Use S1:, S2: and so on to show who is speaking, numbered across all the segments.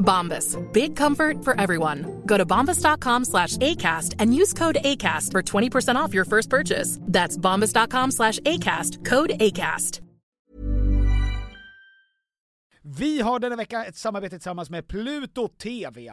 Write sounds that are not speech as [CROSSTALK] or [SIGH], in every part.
S1: Bombas. Big comfort for everyone. Go to bombas.com slash ACAST and use code ACAST for 20% off your first purchase. That's bombas.com slash ACAST. Code ACAST.
S2: Vi har denna vecka ett samarbete tillsammans med Pluto TV.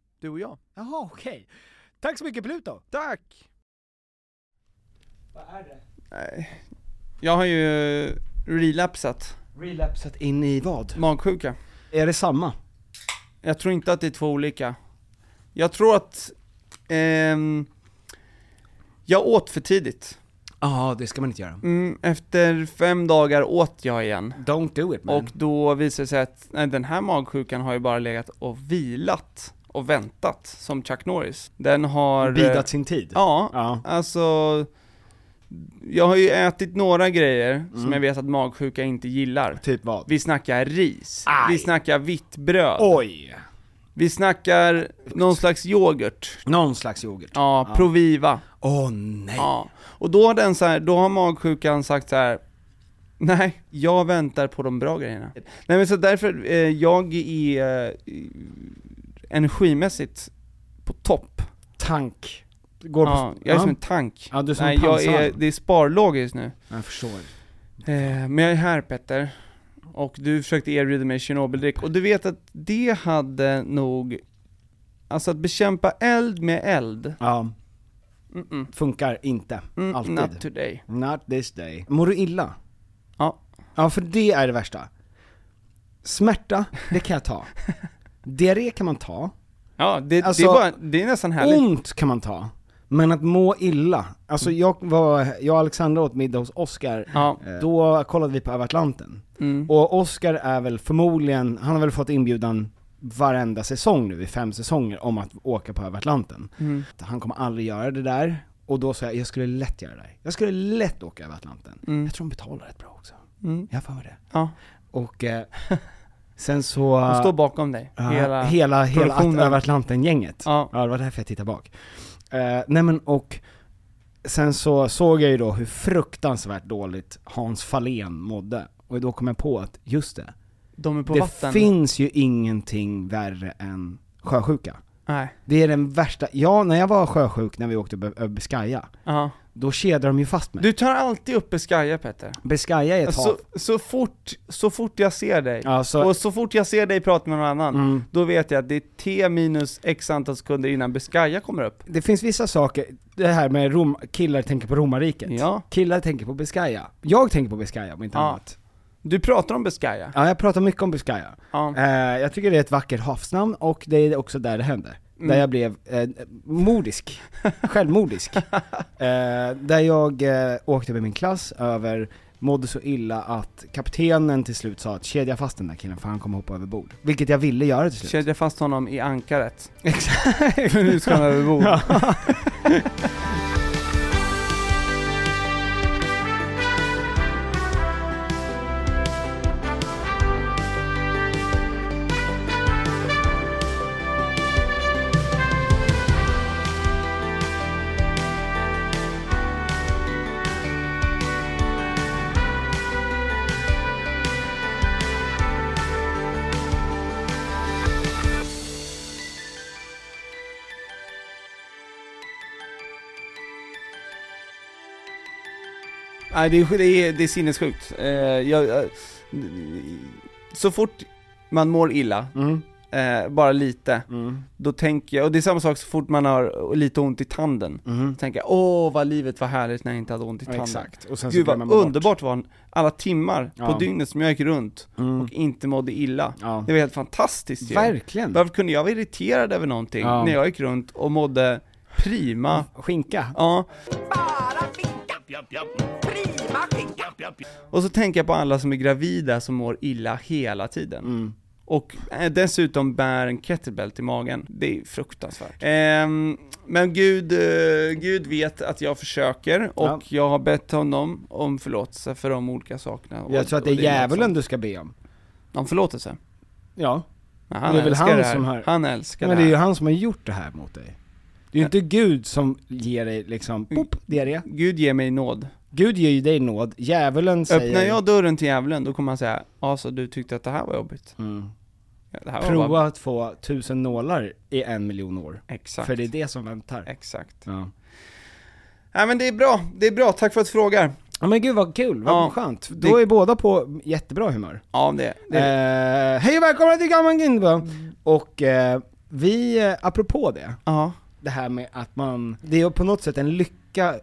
S3: Du och jag.
S2: Jaha, okej. Tack så mycket Pluto!
S3: Tack!
S2: Vad är det?
S3: Nej. Jag har ju relapsat
S2: Relapsat in i vad?
S3: magsjuka.
S2: Är det samma?
S3: Jag tror inte att det är två olika. Jag tror att ehm, jag åt för tidigt.
S2: Ja, det ska man inte göra.
S3: Mm, efter fem dagar åt jag igen.
S2: Don't do it man.
S3: Och då visade det sig att nej, den här magsjukan har ju bara legat och vilat och väntat, som Chuck Norris. Den har... eh,
S2: Bidat sin tid?
S3: Ja,
S2: Ja.
S3: alltså... Jag har ju ätit några grejer som
S2: Mm.
S3: jag vet att magsjuka inte gillar.
S2: Typ vad?
S3: Vi snackar ris,
S2: Aj.
S3: vi snackar vitt bröd,
S2: Oj!
S3: vi snackar någon slags yoghurt.
S2: Någon slags yoghurt.
S3: Ja, Proviva.
S2: Åh nej!
S3: Ja. Och då har den så här, då har magsjukan sagt så här. Nej, jag väntar på de bra grejerna. Nej men så därför, eh, jag är eh, energimässigt på topp.
S2: Tank. Går på...
S3: Ja, jag är som en tank.
S2: Ja, du är som
S3: Nej,
S2: en
S3: jag är, det är sparlåg just nu.
S2: Jag förstår.
S3: Eh, men jag är här Petter. Och du försökte erbjuda mig Tjernobyldryck, och du vet att det hade nog, alltså att bekämpa eld med eld,
S2: Ja,
S3: mm-mm.
S2: funkar inte.
S3: Mm,
S2: Alltid.
S3: not today.
S2: Not this day. Mår du illa?
S3: Ja.
S2: Ja, för det är det värsta. Smärta, det kan jag ta. [LAUGHS] Diarré kan man ta.
S3: Ja, det,
S2: Alltså,
S3: det, är bara, det är nästan härligt.
S2: Ont kan man ta. Men att må illa, alltså jag var, jag och Alexandra åt middag hos Oscar,
S3: Ja.
S2: eh, då kollade vi på Över Atlanten.
S3: Mm.
S2: Och Oscar är väl förmodligen, han har väl fått inbjudan varenda säsong nu i fem säsonger om att åka på Över Atlanten.
S3: Mm.
S2: Han kommer aldrig göra det där, och då sa jag, jag skulle lätt göra det där. Jag skulle lätt åka över Atlanten.
S3: Mm.
S2: Jag tror de betalar rätt bra också.
S3: Mm.
S2: Jag har för mig det.
S3: Ja.
S2: Och eh, [LAUGHS] sen så...
S3: De står bakom dig,
S2: Ja,
S3: hela,
S2: hela, hela
S3: produktionen.
S2: Över Atlanten-gänget.
S3: Ja.
S2: ja, det var därför jag tittade bak. Eh, nej men och, sen så såg jag ju då hur fruktansvärt dåligt Hans Fahlén mådde. Och då kom jag på att, just det,
S3: De är på
S2: det
S3: vatten.
S2: finns ju ingenting värre än sjösjuka.
S3: Nej.
S4: Det är den värsta, ja när jag var sjösjuk när vi åkte över Biscaya,
S3: Ja.
S4: Då kedjade de ju fast mig.
S3: Du tar alltid upp Biscaya Petter.
S4: Biscaya är ett
S3: Så,
S4: hav.
S3: så, fort, så fort jag ser dig,
S4: Ja, så,
S3: och så fort jag ser dig prata med någon annan,
S4: mm.
S3: då vet jag att det är T minus x antal sekunder innan Biscaya kommer upp.
S4: Det finns vissa saker, det här med rom, killar tänker på romarriket.
S3: Ja.
S4: Killar tänker på Biscaya. Jag tänker på Biscaya om inte
S3: Ja.
S4: annat.
S3: Du pratar om Biscaya.
S4: Ja, jag pratar mycket om Biscaya.
S3: Ja.
S4: Eh, jag tycker det är ett vackert havsnamn och det är också där det hände. Där
S3: Mm.
S4: jag blev eh, modisk, självmodisk. [LAUGHS] eh, där jag eh, åkte med min klass över, mådde så illa att kaptenen till slut sa att kedja fast den där killen för han kommer hoppa över bord. Vilket jag ville göra till slut.
S3: Kedja fast honom i ankaret.
S4: Exakt. [LAUGHS]
S3: nu ska han över bord. [LAUGHS] Nej det är, det är, det är sinnessjukt. Eh, jag, jag, så fort man mår illa,
S4: Mm,
S3: eh, bara lite,
S4: mm,
S3: då tänker jag, och det är samma sak så fort man har lite ont i tanden,
S4: mm.
S3: tänker jag åh vad livet var härligt när jag inte hade ont i tanden.
S4: Exakt. Och sen
S3: Gud vad underbart var alla timmar
S4: Ja.
S3: på dygnet som jag gick runt
S4: Mm.
S3: och inte mådde illa.
S4: Ja.
S3: Det var helt fantastiskt ju.
S4: Verkligen.
S3: Varför kunde jag vara irriterad över någonting
S4: Ja.
S3: när jag gick runt och mådde prima?
S4: Skinka.
S3: Ja. Och så tänker jag på alla som är gravida som mår illa hela tiden.
S4: Mm.
S3: Och eh, dessutom bär en kettlebell till magen. Det är fruktansvärt. Ehm, men Gud, eh, Gud vet att jag försöker och
S4: Ja.
S3: jag har bett honom om förlåtelse för de olika sakerna.
S4: Jag
S3: Och-
S4: tror att det är djävulen du ska be om.
S3: Om förlåtelse?
S4: Ja.
S3: Ja, han
S4: Det är väl han
S3: det här.
S4: som har-
S3: Han älskar
S4: Men
S3: det
S4: det är ju
S3: här.
S4: han som har gjort det här mot dig. Det är ju inte Gud som ger dig liksom, pop, diarré.
S3: Gud ger mig nåd.
S4: Gud ger ju dig nåd, djävulen säger...
S3: Öppnar jag dörren till djävulen, då kommer han säga Ja, så du tyckte att det här var jobbigt?
S4: Mm.
S3: Ja, det här var
S4: Prova
S3: bara...
S4: att få tusen nålar i en miljon år.
S3: Exakt.
S4: För det är det som väntar.
S3: Exakt.
S4: Ja.
S3: Nej men det är bra, det är bra, tack för att du frågar.
S4: ja men gud vad kul, vad
S3: Ja,
S4: skönt.
S3: det-
S4: Då är båda på jättebra humör.
S3: Ja, det, det
S4: Eh, hej och välkomna till Gammal Gindbo! Och eh, vi, eh, apropå det,
S3: Ja,
S4: det här med att man, det är på något sätt en lycka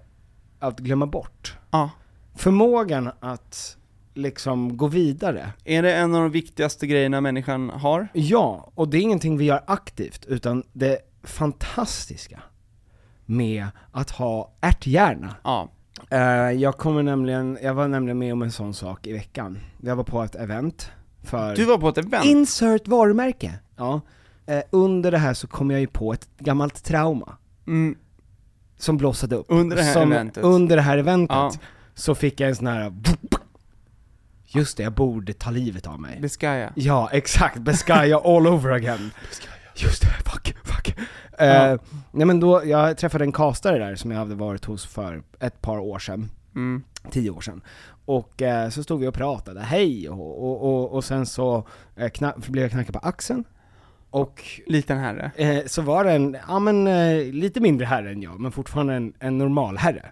S4: att glömma bort.
S3: ja.
S4: Förmågan att liksom gå vidare.
S3: Är det en av de viktigaste grejerna människan har?
S4: Ja, och det är ingenting vi gör aktivt, utan det fantastiska med att ha ärthjärna.
S3: Ja.
S4: Eh, jag kommer nämligen, jag var nämligen med om en sån sak i veckan. Jag var på ett event för
S3: Du var på ett event?
S4: Insert varumärke. Ja. Eh, under det här så kom jag ju på ett gammalt trauma
S3: Mm,
S4: som blossade upp.
S3: Under det här
S4: som,
S3: eventet.
S4: Under det här eventet
S3: Ja.
S4: så fick jag en sån här Just det, jag borde ta livet av mig.
S3: Biscaya.
S4: Ja, exakt. Biscaya all over again. Just det, fuck, fuck.
S3: Ja.
S4: Eh, nej men då, jag träffade en castare där som jag hade varit hos för ett par år sedan,
S3: Mm.
S4: tio år sedan. Och eh, så stod vi och pratade, hej, och, och, och, och sen så eh, blev jag knackad på axeln. Och
S3: Liten herre.
S4: eh, så var det en, ja men eh, lite mindre herre än jag, men fortfarande en, en normal herre.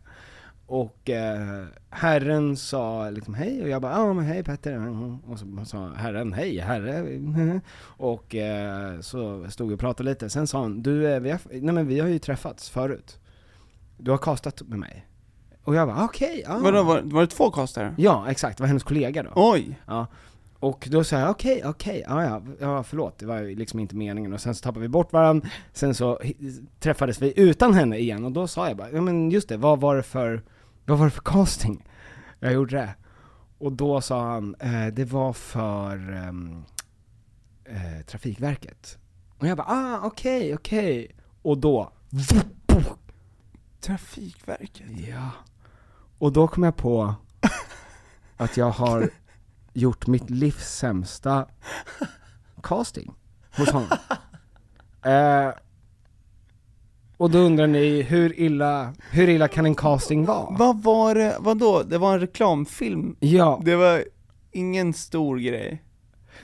S4: Och eh, herren sa liksom hej, och jag bara ja men hej Petter, och så sa herren hej herre, [LAUGHS] och eh, så stod vi och pratade lite, sen sa han du, eh, vi har, nej men vi har ju träffats förut, du har castat med mig. Och jag bara okej, ja.
S3: Vadå, var, var det två castare?
S4: Ja exakt, det var hennes kollega då.
S3: Oj!
S4: Ja. Och då sa jag okej, okej, ja, ja, ja förlåt, det var liksom inte meningen. Och sen så tappade vi bort varandra, sen så träffades vi utan henne igen, och då sa jag bara, ja men just det, vad var det för, vad var det för casting jag gjorde det? Och då sa han, eh, det var för ehm, eh, Trafikverket. Och jag bara, ah okej, okej. Och då,
S3: Trafikverket.
S4: ja. Och då kom jag på att jag har gjort mitt livs sämsta casting hos honom. [LAUGHS] Eh, och då undrar ni, hur illa, hur illa kan en casting vara?
S3: Vad var det, vadå? Det var en reklamfilm?
S4: Ja,
S3: Det var ingen stor grej.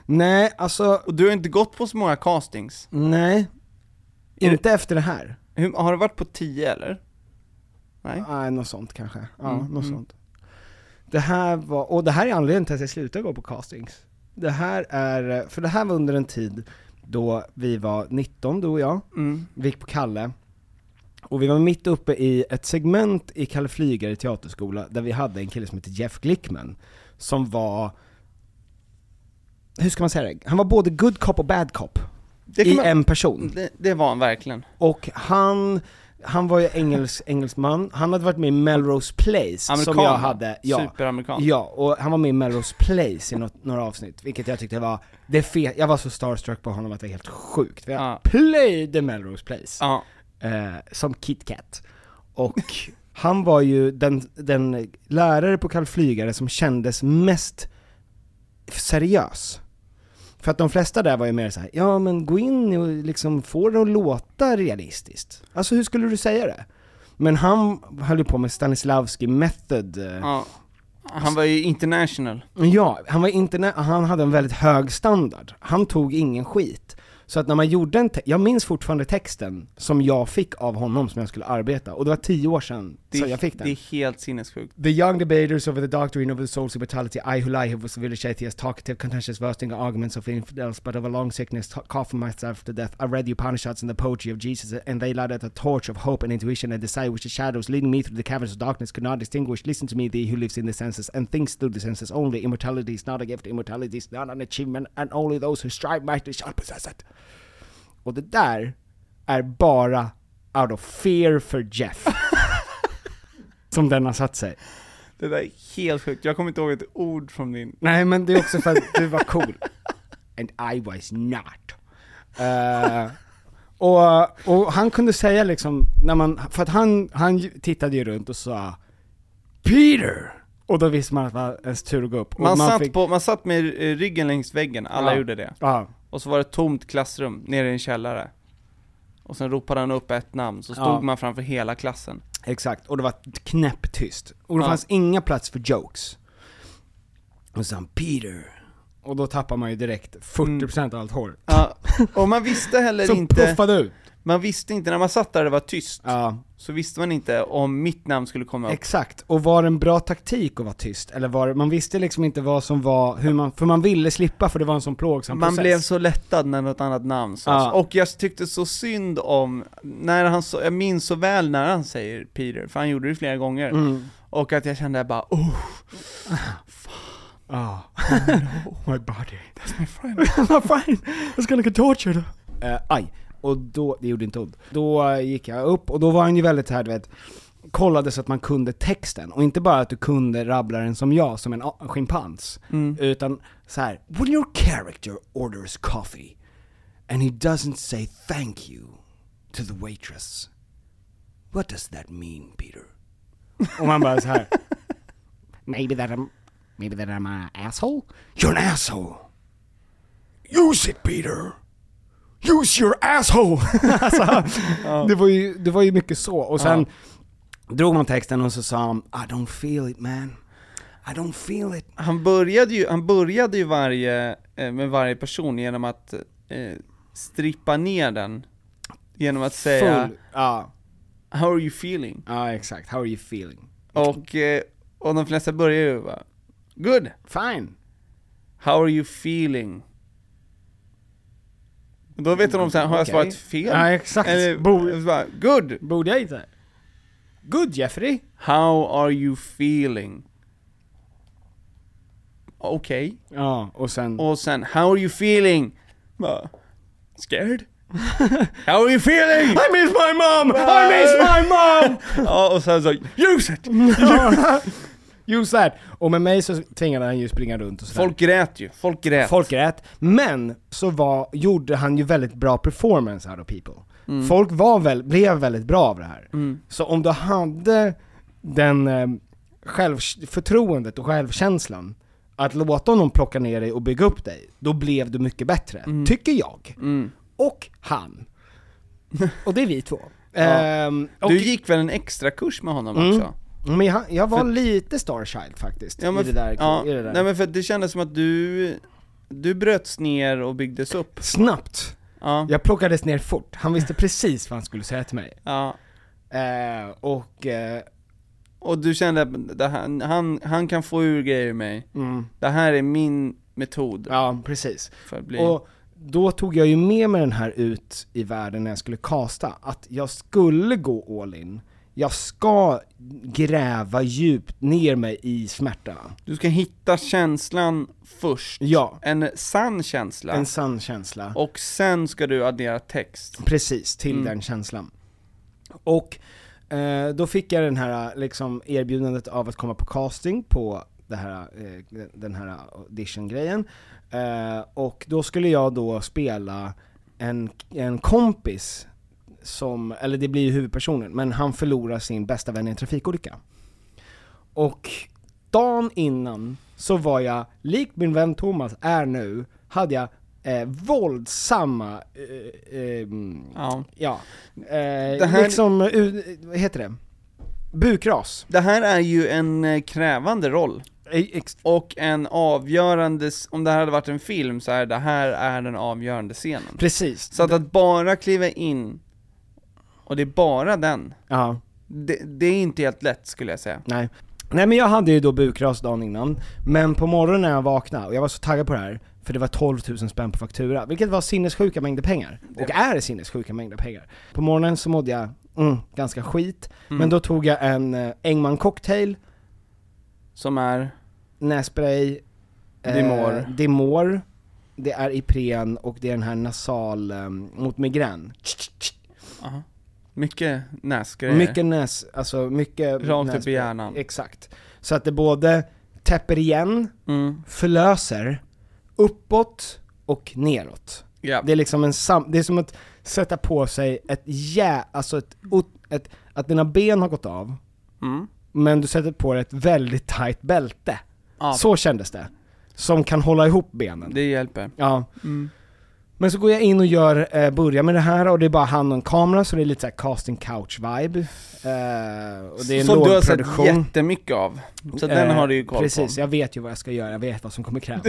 S4: nej alltså,
S3: Och du har inte gått på så många castings?
S4: nej. Inte efter det här.
S3: Hur, har du varit på 10 eller? Nej?
S4: Nej, något sånt kanske. Ja,
S3: Mm,
S4: något
S3: mm.
S4: sånt. Det här var, och det här är anledningen till att jag slutade gå på castings. Det här är, för det här var under en tid då vi var 19, du och jag,
S3: Mm.
S4: vi gick på Kalle, och vi var mitt uppe i ett segment i Kalle Flygare teaterskola, där vi hade en kille som hette Jeff Glickman, som var, hur ska man säga det? Han var både good cop och bad cop, i
S3: man-
S4: en person.
S3: Det, det var han verkligen.
S4: Och han, han var ju engelsk, engelsman, han hade varit med i Melrose Place, som
S3: Amerikan,
S4: jag hade, ja.
S3: Superamerikan.
S4: Ja, och han var med i Melrose Place i något, några avsnitt, vilket jag tyckte var, det fe- jag var så starstruck på honom att det var helt sjukt. Jag
S3: Ja.
S4: played Melrose Place,
S3: Ja.
S4: eh, som Kit Kat. Och han var ju den, den lärare på Karl Flygare som kändes mest seriös. För att de flesta där var ju mer så här: ja men gå in och liksom få det att låta realistiskt. Alltså hur skulle du säga det? Men han höll ju på med Stanislavski method. eh,
S3: ja. Han var ju international.
S4: Ja, han var inte, han hade en väldigt hög standard. Han tog ingen skit. Så att när man gjorde en jag minns fortfarande texten som jag fick av honom som jag skulle arbeta, och det var tio år sedan
S3: Det,
S4: så jag fick den.
S3: det är helt sinnessjukt.
S4: The young debaters over the doctrine of the soul's immortality, I who lie have village atheist, talkative, contentious, bursting arguments of infidels, but of a long sickness, coughing myself to death. I read the Upanishads and the poetry of Jesus, and they lighted a torch of hope and intuition and desire which the shadows leading me through the caverns of darkness could not distinguish. Listen to me, thee who lives in the senses and thinks through the senses only. Immortality is not a gift, immortality is not an achievement, and only those who strive mightily shall possess it. Och det där är bara out of fear for Jeff. [LAUGHS] Som den har satt sig.
S3: Det där är helt sjukt. Jag kommer inte ihåg ett ord från din...
S4: Nej men det är också för att du var cool. And I was not. Eh, och, och han kunde säga liksom, när man, för att han, han tittade ju runt och sa Peter! Och då visste man att det var ens tur att gå upp. Och
S3: Man, satt,
S4: fick-
S3: på, man satt med ryggen längs väggen, alla
S4: Ja.
S3: gjorde det.
S4: Ja,
S3: Och så var det ett tomt klassrum, nere i en källare. Och sen ropade han upp ett namn, så stod
S4: Ja.
S3: man framför hela klassen.
S4: exakt. Och det var knäpptyst. Och det
S3: Ja.
S4: fanns inga plats för jokes. Och han Peter. Och då tappar man ju direkt 40% av allt hår.
S3: Ja, och man visste heller [LAUGHS]
S4: Som
S3: inte,
S4: puffade ut.
S3: Man visste inte, när man satt där det var tyst,
S4: Ja,
S3: så visste man inte om mitt namn skulle komma upp.
S4: Exakt, och var det en bra taktik att vara tyst? Eller var man visste liksom inte vad som var, hur man, för man ville slippa för det var en sån plågsam
S3: Man
S4: process.
S3: blev så lättad när något annat namn sades.
S4: Ja.
S3: Och jag tyckte så synd om, när han så, jag minns så väl när han säger Peter, för han gjorde det flera gånger.
S4: Mm.
S3: Och att jag kände bara, oh,
S4: Ah. [LAUGHS] My body.
S3: that's my friend. [LAUGHS]
S4: My friend is gonna get tortured. Uh, aj. Och då, det gjorde inte ont. Då gick jag upp, och då var han ju väldigt här, du vet, kollade så att man kunde texten, och inte bara att du kunde rabbla den som jag, som en schimpans,
S3: Mm.
S4: utan så här. When your character orders coffee, and he doesn't say thank you to the waitress, what does that mean Peter? Och man bara så här. [LAUGHS] Maybe that I'm, maybe that I'm an asshole? You're an asshole! Use it Peter! Use your asshole! [LAUGHS] alltså, det, var ju, det var ju mycket så, och sen drog man texten och så sa han I don't feel it man. I don't feel it.
S3: Han började ju, han började ju varje, eh, med varje person genom att eh, strippa ner den. Genom att säga,
S4: Full. Ja,
S3: how are you feeling?
S4: ja exakt. How are you feeling?
S3: Och, eh, och de flesta börjar ju bara, good,
S4: Fine.
S3: how are you feeling? Och då vet de såhär, har jag svarat fel?
S4: Ja, exakt.
S3: Eller,
S4: Bo-
S3: bara, good,
S4: Borde jag inte? Good Jeffrey.
S3: how are you feeling? Okej.
S4: Ja, och sen...
S3: Och sen, how are you feeling? Bara, scared? [LAUGHS] how are you feeling?
S4: I miss my mom! I miss my mom! [LAUGHS]
S3: ja, och sen så, use it!
S4: Use that! Och med mig så tvingade han ju springa runt och sådär.
S3: Folk grät ju, folk grät.
S4: Folk grät, men så var, gjorde han ju väldigt bra performance out of people. Folk var väl, blev väldigt bra av det här. Så om du hade den eh, självförtroendet och självkänslan att låta honom plocka ner dig och bygga upp dig, då blev du mycket bättre. Tycker jag.
S3: Mm.
S4: Och han. [LAUGHS] Och det är vi två. Ehm, och,
S3: Du gick väl en extra kurs med honom
S4: Mm.
S3: också?
S4: Men jag, jag var
S3: För-
S4: lite starchild faktiskt,
S3: Ja, men,
S4: i det där.
S3: ja,
S4: i det där.
S3: Nej men för det kändes som att du, du bröts ner och byggdes upp.
S4: Snabbt.
S3: Ja,
S4: Jag plockades ner fort, han visste precis vad han skulle säga till mig.
S3: ja.
S4: Eh, och, eh,
S3: Och du kände att här, han, han kan få ur grejer ur mig.
S4: mm,
S3: Det här är min metod
S4: ja precis.
S3: bli...
S4: Och då tog jag ju med mig den här ut i världen när jag skulle kasta, att jag skulle gå all in. Jag ska gräva djupt ner mig i smärta.
S3: Du ska hitta känslan först.
S4: Ja.
S3: En sann känsla.
S4: En sann känsla.
S3: Och sen ska du addera text.
S4: Precis, till
S3: Mm.
S4: den känslan. Och eh, då fick jag den här liksom erbjudandet av att komma på casting på det här, eh, den här audition-grejen. Eh, och då skulle jag då spela en, en kompis som, eller det blir ju huvudpersonen, men han förlorar sin bästa vän i en trafikolycka. Och dagen innan så var jag, likt min vän Thomas är nu, hade jag eh, våldsamma, eh, eh,
S3: Ja.
S4: ja, eh,
S3: här-
S4: liksom, uh, vad heter det? Bukras.
S3: Det här är ju en eh, krävande roll.
S4: Eh,
S3: Och en avgörande, om det här hade varit en film så är det här är den avgörande scenen.
S4: Precis.
S3: Så att, att bara kliva in, och det är bara den,
S4: Ja.
S3: det, det är inte helt lätt skulle jag säga.
S4: Nej. Nej men jag hade ju då bukras dagen innan, men på morgonen när jag vaknade, och jag var så taggad på det här, för det var 12 000 spänn på faktura, vilket var sinnessjuka mängder pengar. Och är sinnessjuka mängder pengar. På morgonen så mådde jag, mm, ganska skit, men då tog jag en eh, Engman cocktail,
S3: Som är,
S4: nässpray, eh,
S3: Dimor.
S4: Dimor, det är Ipren och det är den här nasal eh, mot migrän.
S3: aha, mycket näsgrejer.
S4: Mycket näs, alltså mycket
S3: Rakt upp i hjärnan.
S4: Exakt. Så att det både täpper igen,
S3: Mm.
S4: förlöser, uppåt och neråt.
S3: Ja.
S4: Det är liksom en sam, det är som att sätta på sig ett jä, alltså ett, ett, att dina ben har gått av,
S3: Mm.
S4: men du sätter på dig ett väldigt tight bälte.
S3: Ja.
S4: Så kändes det. Som kan hålla ihop benen.
S3: Det hjälper.
S4: Ja.
S3: Mm.
S4: Men så går jag in och gör, eh, börjar med det här och det är bara han och en kamera så det är lite såhär casting couch vibe. Eh, och det är en
S3: Som du har sett
S4: lågproduktion.
S3: jättemycket av. Så den
S4: Eh,
S3: har du ju koll
S4: Precis,
S3: på.
S4: jag vet ju vad jag ska göra, jag vet vad som kommer krävas.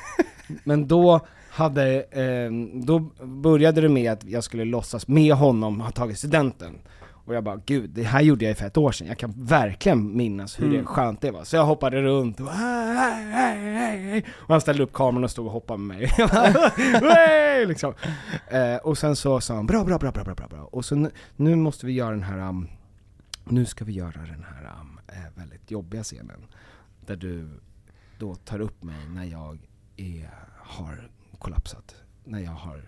S4: [LAUGHS] Men då hade, eh, då började det med att jag skulle låtsas med honom ha tagit studenten. Och jag bara, gud, det här gjorde jag för ett år sedan, jag kan verkligen minnas hur
S3: Mm.
S4: det skönt det var. Så jag hoppade runt och, och han ställde upp kameran och stod och hoppade med mig. [LAUGHS] Liksom. eh, och sen så sa han, bra, bra, bra, bra, bra, bra. Och så nu, nu måste vi göra den här, um, nu ska vi göra den här um, eh, väldigt jobbiga scenen. Där du då tar upp mig när jag är, har kollapsat, när jag har.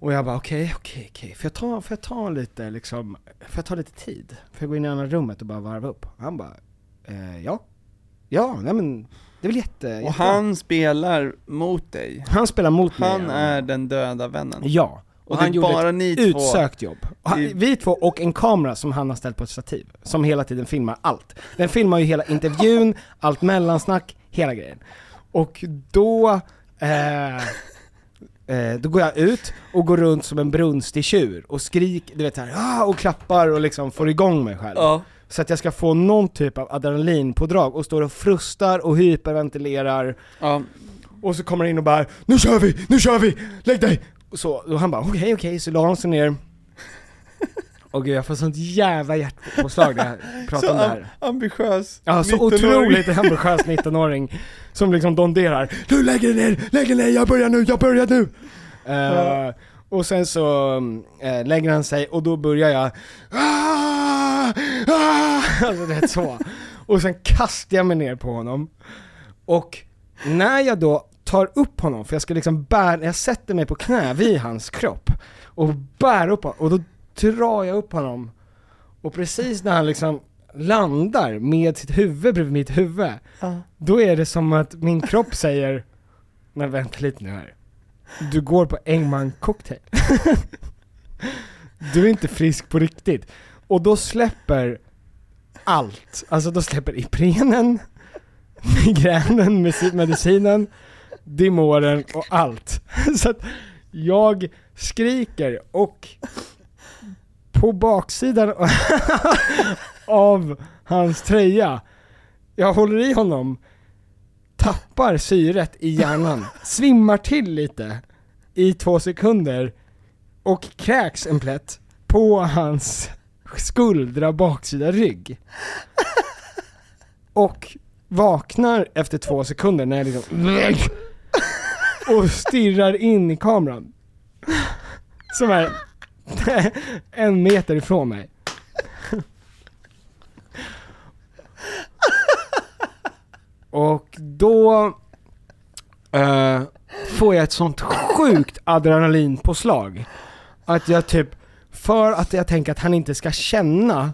S4: Och jag bara okej, okej, okej, får jag ta, får jag ta lite liksom, får jag ta lite tid? Får jag gå in i andra rummet och bara varva upp? Han bara, eh, ja, ja, nej men det är väl jätte,
S3: Och
S4: jättebra.
S3: han spelar mot dig.
S4: han spelar mot mig.
S3: Han
S4: ja.
S3: är den döda vännen.
S4: Ja.
S3: Och är
S4: han gjorde
S3: bara
S4: ett utsökt jobb. Och han,
S3: Det-
S4: Vi två och en kamera som han har ställt på ett stativ, som hela tiden filmar allt. Den filmar ju hela intervjun, allt mellansnack, hela grejen. Och då, eh, eh, då går jag ut och går runt som en brunstig tjur och skriker, du vet såhär, ah, och klappar och liksom får igång mig själv.
S3: Ja.
S4: Så att jag ska få någon typ av adrenalinpådrag och står och frustar och hyperventilerar
S3: Ja.
S4: och så kommer han in och bara 'Nu kör vi, nu kör vi, lägg dig!' Och, så, och han bara 'Okej, okej' så la han sig ner Och gud jag får sånt jävla hjärtpåslag när jag pratar
S3: Så
S4: om det
S3: am-
S4: här.
S3: ambitiös.
S4: Ja, så
S3: 19-åring.
S4: otroligt [LAUGHS] ambitiös 19-åring Som liksom donderar. 'Du lägger dig ner, lägg dig ner, jag börjar nu, jag börjar nu' Eh, Och sen så eh, lägger han sig och då börjar jag ah, ah, Alltså det är så. Och sen kastar jag mig ner på honom. Och när jag då tar upp honom, för jag ska liksom bära, jag sätter mig på knä vid hans kropp och bär upp honom, och då drar jag upp honom. Och precis när han liksom landar med sitt huvud bredvid mitt huvud, då är det som att min kropp säger Men vänta lite nu här. Du går på Engman cocktail. Du är inte frisk på riktigt. Och då släpper allt, alltså då släpper Iprenen, migränen, medicinen, Dimoren och allt. Så att jag skriker och på baksidan [LAUGHS] av hans tröja, jag håller i honom, tappar syret i hjärnan, svimmar till lite i två sekunder och kräks en plätt på hans skuldra baksida rygg. Och vaknar efter två sekunder när jag liksom [LAUGHS] och stirrar in i kameran. Som är [LAUGHS] en meter ifrån mig. Och då eh, får jag ett sånt sjukt adrenalinpåslag. Att jag typ, för att jag tänker att han inte ska känna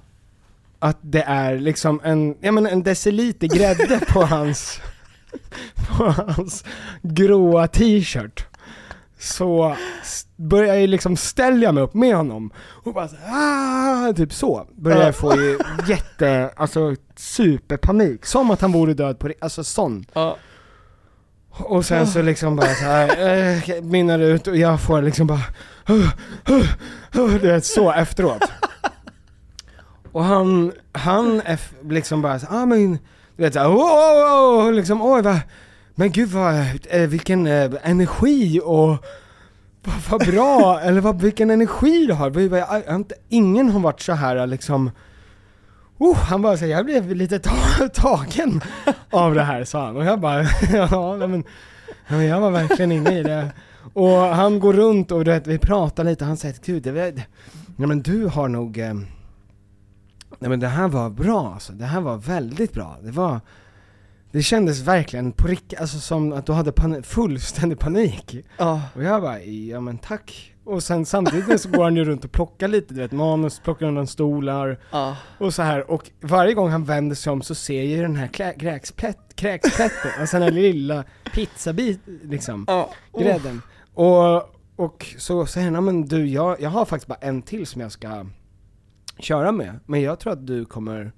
S4: att det är liksom en, ja men en deciliter grädde på hans, på hans gråa t-shirt. Så börjar jag liksom ställa mig upp med honom och bara så, ah, typ så. Börjar jag få ju [LAUGHS] jätte, alltså superpanik. Som att han vore död på alltså sån.
S3: Ja.
S4: Och sen så liksom bara så här, eh, minnar ut och jag får liksom bara, uh, uh, uh, du vet så efteråt. Och han, han liksom bara så, ah men, du vet såhär, oh, oh, oh, liksom oj vad, men gud vad, eh, vilken eh, energi och vad, bra, [LAUGHS] eller vad, vilken energi du har. Ingen har varit så här liksom, oh, han bara säger jag blev lite ta- [LAUGHS] tagen av det här sa han. Och jag bara, [LAUGHS] ja men, men jag var verkligen inne i det. Och han går runt och du vet, vi pratar lite, han säger gud, det, nej men du har nog, eh, nej men det här var bra alltså, det här var väldigt bra. Det var, det kändes verkligen på riktigt, alltså som att du hade pan- fullständig panik.
S3: Ja.
S4: Och jag bara, ja men tack. Och sen samtidigt så går han ju runt och plockar lite, du vet manus, plockar undan stolar
S3: Ja.
S4: och så här. Och varje gång han vänder sig om så ser jag ju den här kräksplätt, kräksplätten, alltså den här lilla pizzabit liksom,
S3: Ja.
S4: grädden. Och, och så säger han, "Ja, men du jag, jag har faktiskt bara en till som jag ska köra med, men jag tror att du kommer,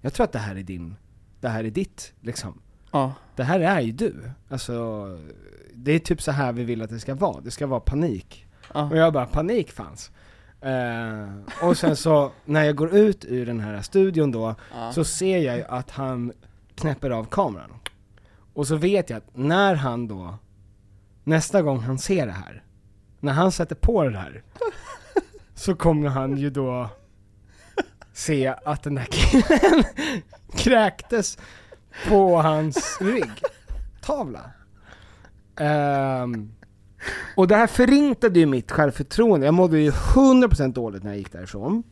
S4: jag tror att det här är din, det här är ditt liksom.
S3: Ja.
S4: Det här är ju du. Alltså, det är typ så här vi vill att det ska vara. Det ska vara panik.
S3: Ja.
S4: Och jag bara, panik fanns. Eh, och sen så, [LAUGHS] när jag går ut ur den här studion då,
S3: Ja.
S4: så ser jag ju att han knäpper av kameran. Och så vet jag att när han då, nästa gång han ser det här, när han sätter på det här, [LAUGHS] så kommer han ju då se att den där killen [LAUGHS] kräktes på hans ryggtavla. Ehm, och det här förintade ju mitt självförtroende. Jag mådde ju 100% dåligt när jag gick därifrån.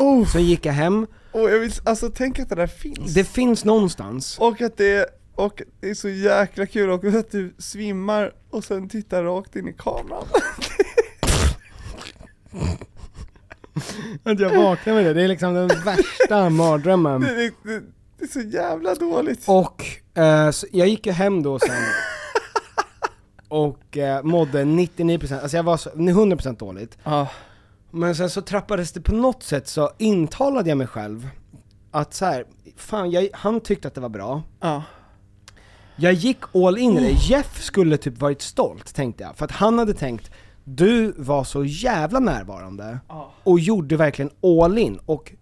S3: Oh.
S4: Så gick jag hem.
S3: Och jag vill, alltså tänk att det där finns.
S4: Det finns någonstans.
S3: Och att det, och det är så jäkla kul och att du svimmar och sen tittar rakt in i kameran. [LAUGHS] [LAUGHS]
S4: Att jag vaknar med det. Det är liksom den värsta [LAUGHS] mardrömmen.
S3: Det, det, det, det är så jävla dåligt.
S4: Och eh, så jag gick ju hem då sen [LAUGHS] och eh, mådde 99%, alltså jag var så, 100% dåligt.
S3: Ja.
S4: Men sen så trappades det på något sätt så intalade jag mig själv att så här, fan jag, han tyckte att det var bra.
S3: Ja.
S4: Jag gick all in i det, Jeff skulle typ varit stolt tänkte jag, för att han hade tänkt du var så jävla närvarande
S3: Ja.
S4: och gjorde verkligen all in och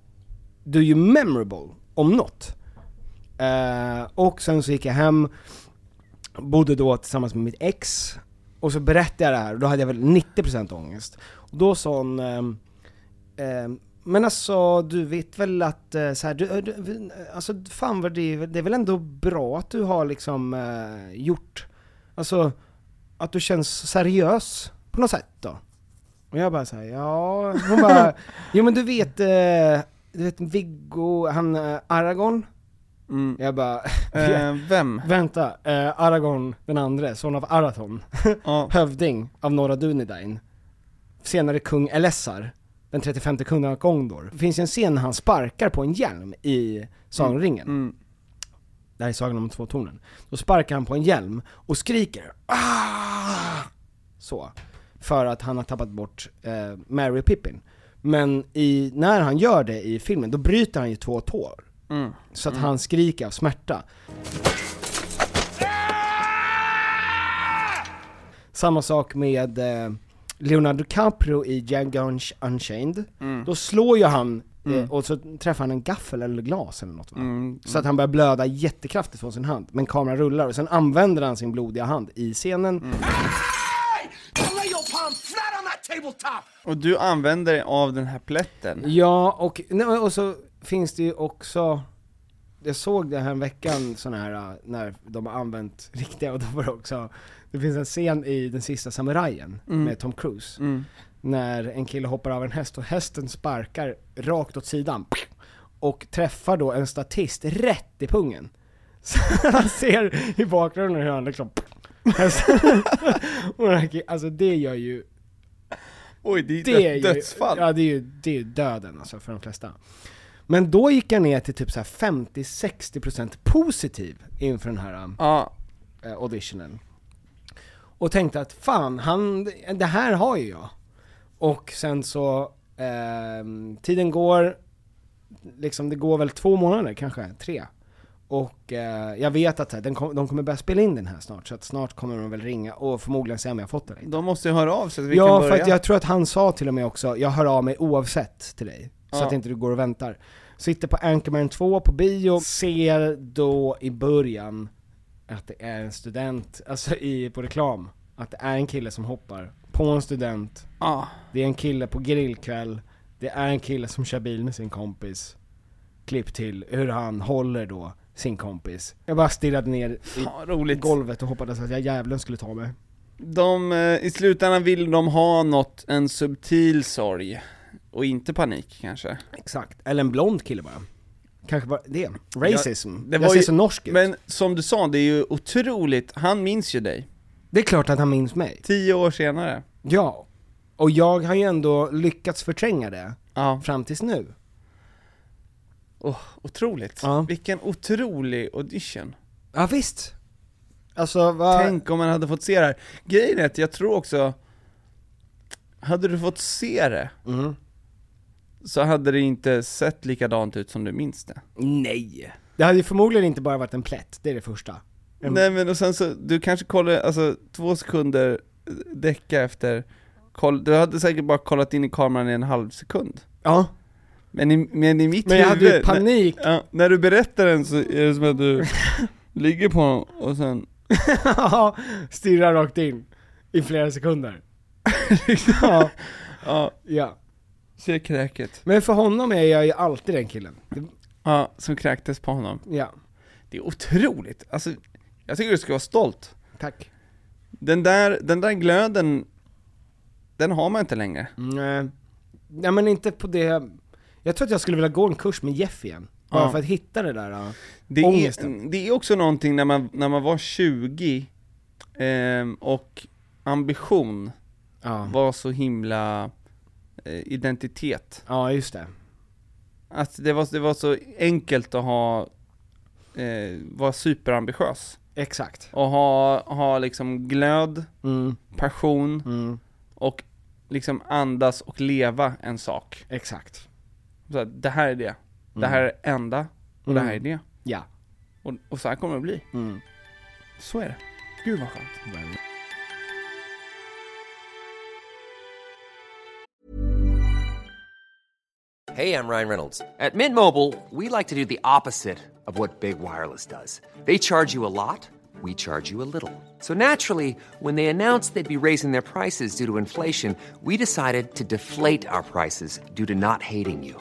S4: du är ju memorable om något. Eh, och sen så gick jag hem, bodde då tillsammans med mitt ex, och så berättade jag det här och då hade jag väl 90% ångest. Och då sa hon, ehm, ehm, men alltså du vet väl att så här, du, du, alltså fan vad det, det är väl ändå bra att du har liksom eh, gjort, alltså att du känns seriös på något sätt då? Och jag bara såhär, ja, hon bara, jo men du vet, eh, du vet Viggo, han eh, Aragorn?
S3: Mm.
S4: Jag bara,
S3: Eh, [LAUGHS] vem?
S4: vänta, eh, Aragorn den andre, son av Arathon,
S3: Ja. [LAUGHS]
S4: hövding av norra Dunedain, senare kung Elessar, den 35 kungen av Gondor. Det finns ju en scen när han sparkar på en hjälm i Sagan om ringen.
S3: Mm.
S4: Det här är Sagan om de två tornen. Då sparkar han på en hjälm och skriker ah! Så. För att han har tappat bort eh, Mary och Pippin. Men i, när han gör det i filmen, då bryter han ju två tår.
S3: Mm.
S4: Så att han skriker av smärta. Samma sak med eh, Leonardo DiCaprio i Django Unch- Unchained.
S3: Mm.
S4: Då slår ju han, eh,
S3: Mm.
S4: och så träffar han en gaffel eller glas eller något va?
S3: Mm.
S4: Så att han börjar blöda jättekraftigt från sin hand, men kameran rullar och sen använder han sin blodiga hand i scenen.
S3: Mm. Och du använder dig av den här plätten.
S4: Ja, och, nej, och så finns det ju också jag såg det här en veckan, sån här, äh, när de har använt [LAUGHS] riktiga, och då var det också, det finns en scen i Den sista samurajen
S3: Mm.
S4: med Tom Cruise,
S3: Mm.
S4: när en kille hoppar av en häst och hästen sparkar rakt åt sidan, och träffar då en statist rätt i pungen. [LAUGHS] Så han ser i bakgrunden hur han liksom, hästen, [LAUGHS] och den här ki- alltså det gör ju
S3: Oj, det är
S4: det är ju,
S3: dödsfall.
S4: Ja det är ju, det är ju döden alltså för de flesta. Men då gick jag ner till typ så här 50-60% positiv inför den här
S3: Ja,
S4: eh, auditionen. Och tänkte att fan, han, det här har ju jag. Och sen så, ehm, tiden går, liksom det går väl två månader kanske, tre. Och eh, jag vet att så den kom, de kommer börja spela in den här snart, så att snart kommer de väl ringa och förmodligen säga om jag har fått den eller inte.
S3: de måste ju höra av sig så att vi
S4: Ja,
S3: kan
S4: för
S3: börja.
S4: att jag tror att han sa till och med också, jag hör av mig oavsett till dig. Så
S3: Ja.
S4: att inte du går och väntar. Sitter på Anchorman 2 på bio, ser då i början att det är en student, alltså i, på reklam, att det är en kille som hoppar på en student,
S3: Ja.
S4: det är en kille på grillkväll, det är en kille som kör bil med sin kompis. Klipp till hur han håller då sin kompis. Jag bara stirrade ner i
S3: Fan, roligt.
S4: golvet och hoppades att jag jävlen skulle ta mig.
S3: De, eh, i slutändan vill de ha något, en subtil sorg. Och inte panik kanske.
S4: Exakt, eller en blond kille bara. Kanske bara det. Racism.
S3: det
S4: jag
S3: var
S4: ser
S3: ju-
S4: så norsk ut.
S3: Men som du sa, det är ju otroligt, han minns ju dig.
S4: Det är klart att han minns mig.
S3: Tio år senare.
S4: Ja. Och jag har ju ändå lyckats förtränga det
S3: Ja.
S4: fram tills nu.
S3: Oh, otroligt.
S4: Ja.
S3: Vilken otrolig audition.
S4: Ja visst. Alltså vad...
S3: Tänk om man hade fått se det här. Grejen är att jag tror också, hade du fått se det,
S4: Mm.
S3: så hade det inte sett likadant ut som du minns det.
S4: Nej. Det hade ju förmodligen inte bara varit en plätt, det är det första. En-
S3: Nej men och sen så, du kanske kollar, alltså två sekunder eh, däcka efter, koll, du hade säkert bara kollat in i kameran i en halv sekund.
S4: Ja.
S3: Men i, men i mitt
S4: Men jag hade ju
S3: huvud,
S4: panik.
S3: När, ja, när du berättar den så är det som att du [LAUGHS] ligger på honom och sen,
S4: Stirrar rakt in. I flera sekunder. [LAUGHS] ja.
S3: ja,
S4: ja.
S3: ser kräket.
S4: Men för honom är jag ju alltid den killen. Det-
S3: Ja, som kräktes på honom.
S4: Ja.
S3: Det är otroligt, alltså, jag tycker du ska vara stolt.
S4: Tack.
S3: Den där, den där glöden, den har man inte längre.
S4: Nej. Nej men inte på det, jag tror att jag skulle vilja gå en kurs med Jeff igen. Bara
S3: Ja.
S4: för att hitta det där uh,
S3: Det
S4: ångesten.
S3: är, det är också någonting när man, när man var 20, ehm, och ambition
S4: Ja.
S3: var så himla eh, identitet.
S4: ja, just det.
S3: Att det var, det var så enkelt att ha, eh, vara superambitiös.
S4: Exakt.
S3: Och ha, ha liksom glöd,
S4: Mm.
S3: passion
S4: Mm.
S3: och liksom andas och leva en sak.
S4: Exakt.
S3: Så att det här är det. Det här är det enda och det här är det.
S4: Ja.
S3: Och, och så här kommer det bli.
S4: Mm.
S3: Så är det. Gud vad skönt.
S5: Hey, I'm Ryan Reynolds. At Mint Mobile, we like to do the opposite of what Big Wireless does. They charge you a lot, we charge you a little. So naturally, when they announced they'd be raising their prices due to inflation, we decided to deflate our prices due to not hating you.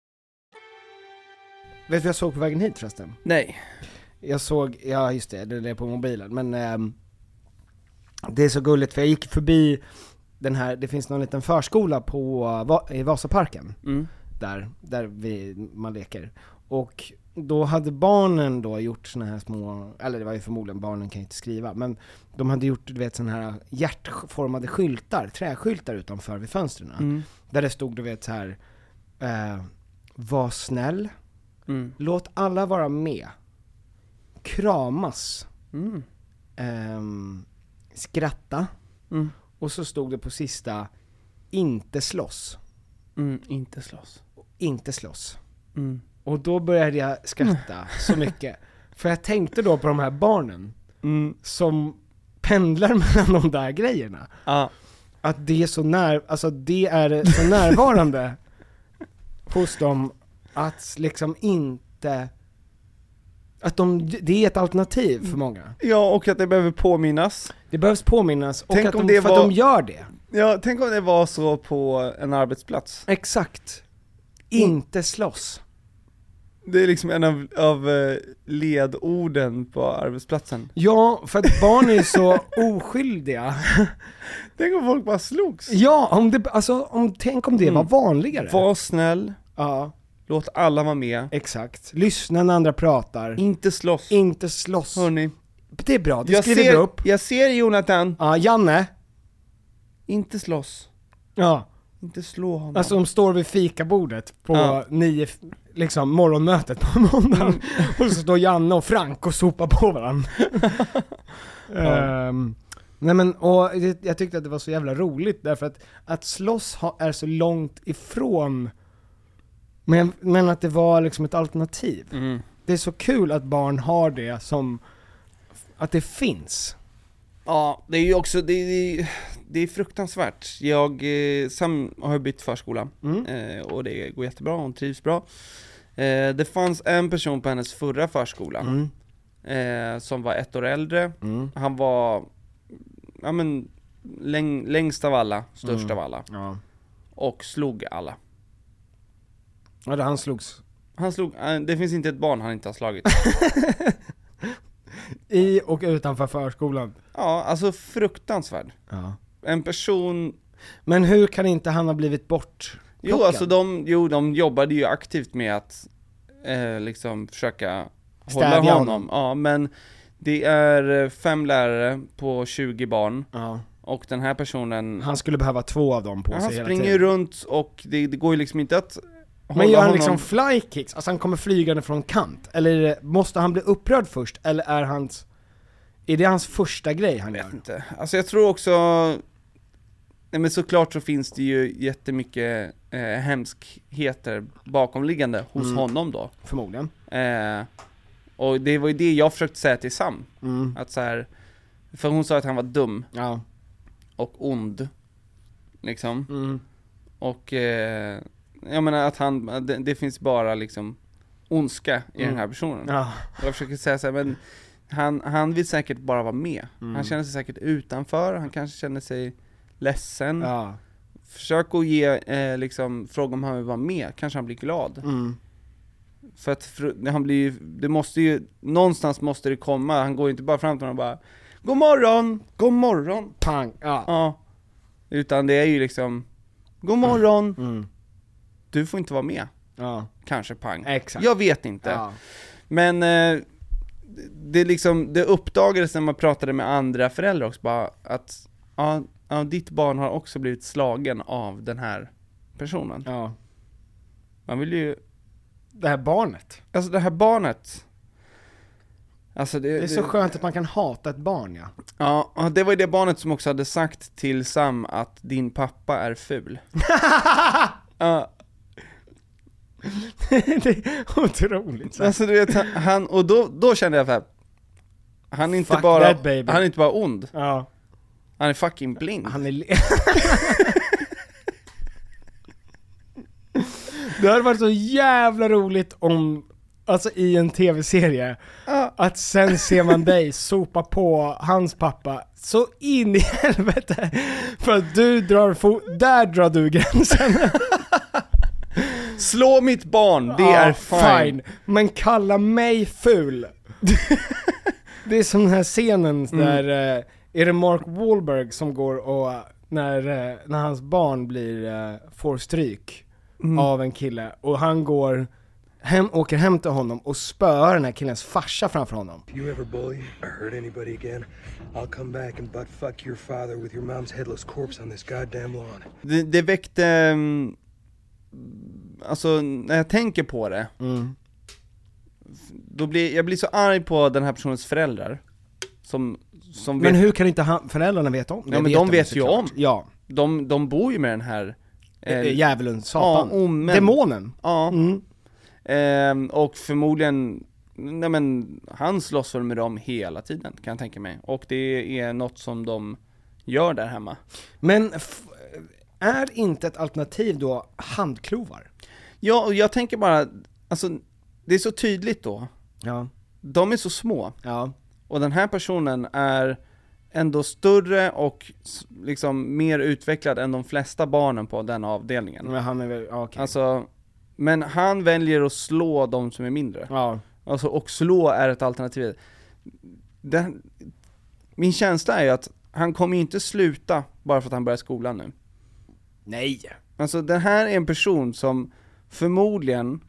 S4: Vet du vad jag såg på vägen hit förresten?
S3: Nej.
S4: Jag såg, ja just det, det är på mobilen, men ehm, det är så gulligt för jag gick förbi den här, det finns någon liten förskola på, Va- i Vasaparken,
S3: Mm.
S4: där, där vi, man leker. Och då hade barnen då gjort såna här små, eller det var ju förmodligen, barnen kan ju inte skriva, men de hade gjort du vet såna här hjärtformade skyltar, träskyltar utanför vid fönstren.
S3: Mm.
S4: Där det stod du vet så här eh, var snäll,
S3: Mm.
S4: låt alla vara med, kramas,
S3: Mm.
S4: ehm, skratta,
S3: Mm.
S4: och så stod det på sista, inte slåss,
S3: Mm. Inte slåss.
S4: inte slåss.
S3: Mm.
S4: Och då började jag skratta så mycket. [LAUGHS] För jag tänkte då på de här barnen
S3: Mm.
S4: som pendlar [LAUGHS] mellan de där grejerna.
S3: Ja.
S4: Att det är så när, alltså det är så närvarande [LAUGHS] hos dem att liksom inte, att de, det är ett alternativ för många.
S3: Ja, och att det behöver påminnas.
S4: Det behövs påminnas och
S3: Tänk
S4: att
S3: om
S4: de,
S3: det
S4: för
S3: var-
S4: att de gör det.
S3: Ja, tänk om det var så på en arbetsplats.
S4: Exakt. Inte slåss.
S3: Det är liksom en av, av eh, ledorden på arbetsplatsen.
S4: Ja, för att barn är så [LAUGHS] oskyldiga. [LAUGHS]
S3: Tänk om folk bara slogs.
S4: Ja, om det, alltså, om, tänk om det
S3: Mm.
S4: var vanligare.
S3: Var snäll,
S4: Ja,
S3: låt alla vara med.
S4: exakt. Lyssna när andra pratar.
S3: Inte slåss.
S4: Inte slåss.
S3: Hörni,
S4: Det är bra, det
S3: jag
S4: skriver vi
S3: ser,
S4: upp.
S3: jag ser Jonathan,
S4: Ja, Janne.
S3: inte slåss.
S4: Ja,
S3: Inte slå honom.
S4: alltså de står vid fikabordet på
S3: Ja.
S4: nio, liksom morgonmötet på måndagen. [LAUGHS] Och så står Janne och Frank och sopar på varandra. [LAUGHS] [LAUGHS] Ehm, nej men, och det, jag tyckte att det var så jävla roligt därför att, att slåss ha, är så långt ifrån, men, men att det var liksom ett alternativ.
S3: mm.
S4: Det är så kul att barn har det som, att det finns.
S3: Ja, det är ju också, det är, det är fruktansvärt. Jag, eh, Sam har ju bytt förskola,
S4: Mm.
S3: eh, och det går jättebra, hon trivs bra. Eh, det fanns en person på hennes förra förskola,
S4: Mm.
S3: som var ett år äldre.
S4: Mm.
S3: Han var, ja men, läng, längst av alla, störst
S4: Mm.
S3: av alla.
S4: Ja.
S3: Och slog alla.
S4: Ja, det han slogs
S3: Han slog, eh, det finns inte ett barn han inte har slagit. [LAUGHS]
S4: i och utanför förskolan.
S3: Ja, alltså fruktansvärd.
S4: Ja.
S3: En person
S4: Men hur kan inte han ha blivit bort?
S3: Jo alltså de, jo de jobbade ju aktivt med att eh, liksom försöka hålla
S4: Stävja
S3: honom.
S4: honom.
S3: Ja men det är eh, fem lärare på 20 barn
S4: Ja.
S3: och den här personen,
S4: Han skulle behöva två av dem på
S3: ja,
S4: sig
S3: han
S4: hela
S3: springer ju
S4: tiden.
S3: runt och det, det går ju liksom inte att hålla
S4: Men gör han liksom flykicks? Alltså han kommer flygande från kant? Eller måste han bli upprörd först? Eller är hans... Är det hans första grej han gör?
S3: inte. Alltså jag tror också, nej men såklart så finns det ju jättemycket eh, hemskheter bakomliggande hos
S4: Mm.
S3: honom då.
S4: Förmodligen.
S3: Eh, och det var ju det jag försökte säga till Sam.
S4: Mm.
S3: Att så här, för hon sa att han var dum.
S4: Ja.
S3: och ond. Liksom.
S4: Mm.
S3: Och eh, jag menar att han, det, det finns bara liksom ondska i den här personen.
S4: Ja.
S3: Jag försöker säga så här, men han, han vill säkert bara vara med.
S4: Mm.
S3: Han känner sig säkert utanför, han kanske känner sig ledsen.
S4: Ja.
S3: Försök att ge, eh, liksom, fråga om han vill vara med, kanske han blir glad.
S4: Mm.
S3: För att han blir ju, det måste ju, någonstans måste det komma, han går ju inte bara fram till honom och bara God morgon, god morgon,
S4: Pang. Ja.
S3: ja. Utan det är ju liksom God morgon,
S4: Mm.
S3: Du får inte vara med.
S4: Ja.
S3: Kanske pang.
S4: Exakt.
S3: Jag vet inte.
S4: Ja.
S3: Men eh, det, liksom, det uppdagades när man pratade med andra föräldrar också bara att ja, ja, ditt barn har också blivit slagen av den här personen.
S4: ja.
S3: Man vill ju,
S4: Det här barnet.
S3: alltså det här barnet Alltså det,
S4: Det är så skönt att man kan hata ett barn ja.
S3: Ja, det var ju det barnet som också hade sagt till Sam att din pappa är ful. [LAUGHS] Ja, [LAUGHS]
S4: det är otroligt. Så.
S3: alltså du vet, han- och då, då kände jag såhär Han är inte
S4: Fuck
S3: bara,
S4: that, baby.
S3: han är inte bara ond,
S4: Ja.
S3: han är fucking blind.
S4: Han är... [LAUGHS] det hade varit så jävla roligt om, alltså i en tv-serie, att sen ser man dig sopa på hans pappa så in i helvete. För att du drar, fo- där drar du gränsen. [LAUGHS]
S3: Slå mitt barn, det
S4: Ja,
S3: är fine.
S4: Men kalla mig ful. [LAUGHS] det är som den här scenen
S3: Mm.
S4: där, eh, är det Mark Wahlberg som går och, när, eh, när hans barn blir, eh, får stryk
S3: Mm.
S4: av en kille, och han går, hem, åker hem till honom och spöar den här killens farsa framför honom.
S6: If you ever bully or hurt anybody again, I'll come back and butt fuck your father with your mom's headless corpse on this goddamn lawn.
S3: Det, det väckte, mm, alltså när jag tänker på det,
S4: Mm.
S3: då blir, jag blir så arg på den här personens föräldrar. Som, som
S4: Men
S3: vet,
S4: hur kan inte han, föräldrarna veta om det?
S3: Ja men de vet ju om.
S4: Ja.
S3: de, de bor ju med den här
S4: Eh, Djävulen, Satan.
S3: Ja, omen.
S4: Demonen.
S3: Ja.
S4: Mm.
S3: Ehm, och förmodligen, nej men, han slåss väl med dem hela tiden kan jag tänka mig. Och det är något som de gör där hemma.
S4: Men är inte ett alternativ då handklovar?
S3: Ja, och jag tänker bara, alltså, det är så tydligt då.
S4: Ja.
S3: De är så små.
S4: Ja.
S3: Och den här personen är ändå större och liksom mer utvecklad än de flesta barnen på den avdelningen.
S4: Men han är väl, okej.
S3: Alltså, men han väljer att slå de som är mindre.
S4: Ja.
S3: Alltså, och slå är ett alternativ. Den, min känsla är ju att han kommer ju inte sluta bara för att han börjar skolan nu.
S4: Nej.
S3: Alltså den här är en person som förmodligen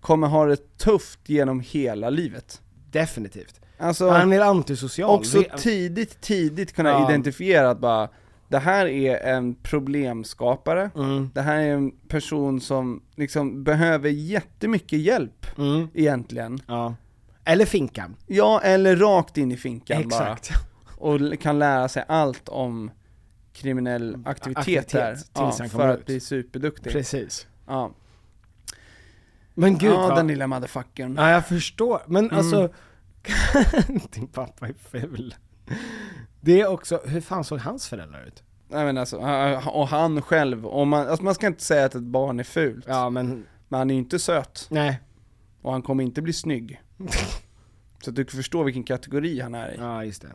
S3: kommer ha det tufft genom hela livet.
S4: Definitivt.
S3: Alltså,
S4: Han är antisocial.
S3: också tidigt, tidigt kunna
S4: Ja.
S3: identifiera att bara, det här är en problemskapare,
S4: Mm.
S3: det här är en person som liksom behöver jättemycket hjälp
S4: Mm.
S3: egentligen.
S4: Ja. Eller finkan.
S3: Ja, eller rakt in i finkan
S4: Exakt.
S3: bara. [LAUGHS] Och kan lära sig allt om kriminell aktivitet,
S4: Aktivitet,
S3: där. Ja, för
S4: kommer
S3: att
S4: ut.
S3: bli superduktig.
S4: Precis.
S3: Ja.
S4: Men gud
S3: ja,
S4: vad...
S3: den lilla motherfuckern.
S4: Ja, jag förstår. Men
S3: Mm.
S4: alltså, [LAUGHS] din pappa är ful. Det är också, hur fan såg hans föräldrar ut?
S3: Nej men alltså, och han själv, och man, alltså man ska inte säga att ett barn är fult.
S4: Ja men,
S3: Men han är ju inte söt.
S4: nej.
S3: Och han kommer inte bli snygg. [LAUGHS] Så att du kan förstå vilken kategori han är i,
S4: Ja, just det.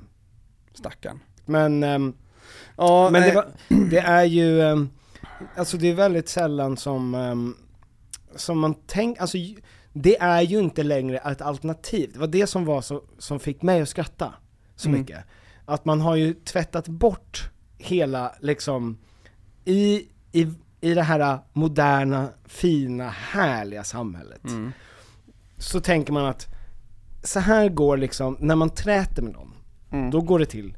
S3: stackarn.
S4: Men, ehm,
S3: Ja,
S4: men det,
S3: nej.
S4: var, [CLEARS THROAT] det är ju, ehm, alltså det är väldigt sällan som, ehm, som man tänker, alltså det är ju inte längre ett alternativ. Det var det som var så, som fick mig att skratta så
S3: Mm.
S4: mycket. Att man har ju tvättat bort hela, liksom, i, i, i det här moderna, fina, härliga samhället.
S3: Mm.
S4: Så tänker man att, så här går liksom, när man träter med någon,
S3: Mm.
S4: då går det till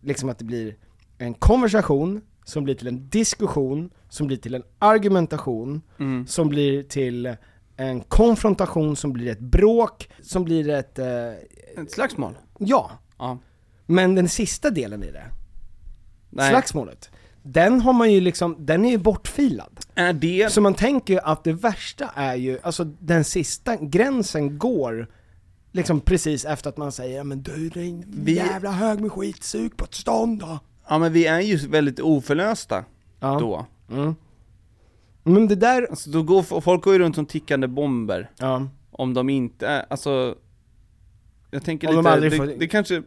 S4: liksom att det blir en konversation, som blir till en diskussion, som blir till en argumentation,
S3: Mm.
S4: som blir till en konfrontation, som blir ett bråk, som blir ett, eh,
S3: Ett slagsmål.
S4: ja.
S3: Ja.
S4: Men den sista delen i det,
S3: Nej.
S4: slagsmålet, den har man ju liksom, den är ju bortfilad.
S3: Är det,
S4: Så man tänker ju att det värsta är ju, alltså den sista gränsen går Liksom precis efter att man säger "Ja, men du din
S3: Vi-
S4: jävla hög med skit, sug på ett stånd då.
S3: Ja men vi är ju väldigt oförlösta
S4: Ja.
S3: då.
S4: Mm. Men det där,
S3: Alltså då går, folk går ju runt som tickande bomber.
S4: ja.
S3: Om de inte alltså Jag tänker
S4: Om de
S3: lite,
S4: aldrig
S3: det,
S4: får-
S3: det kanske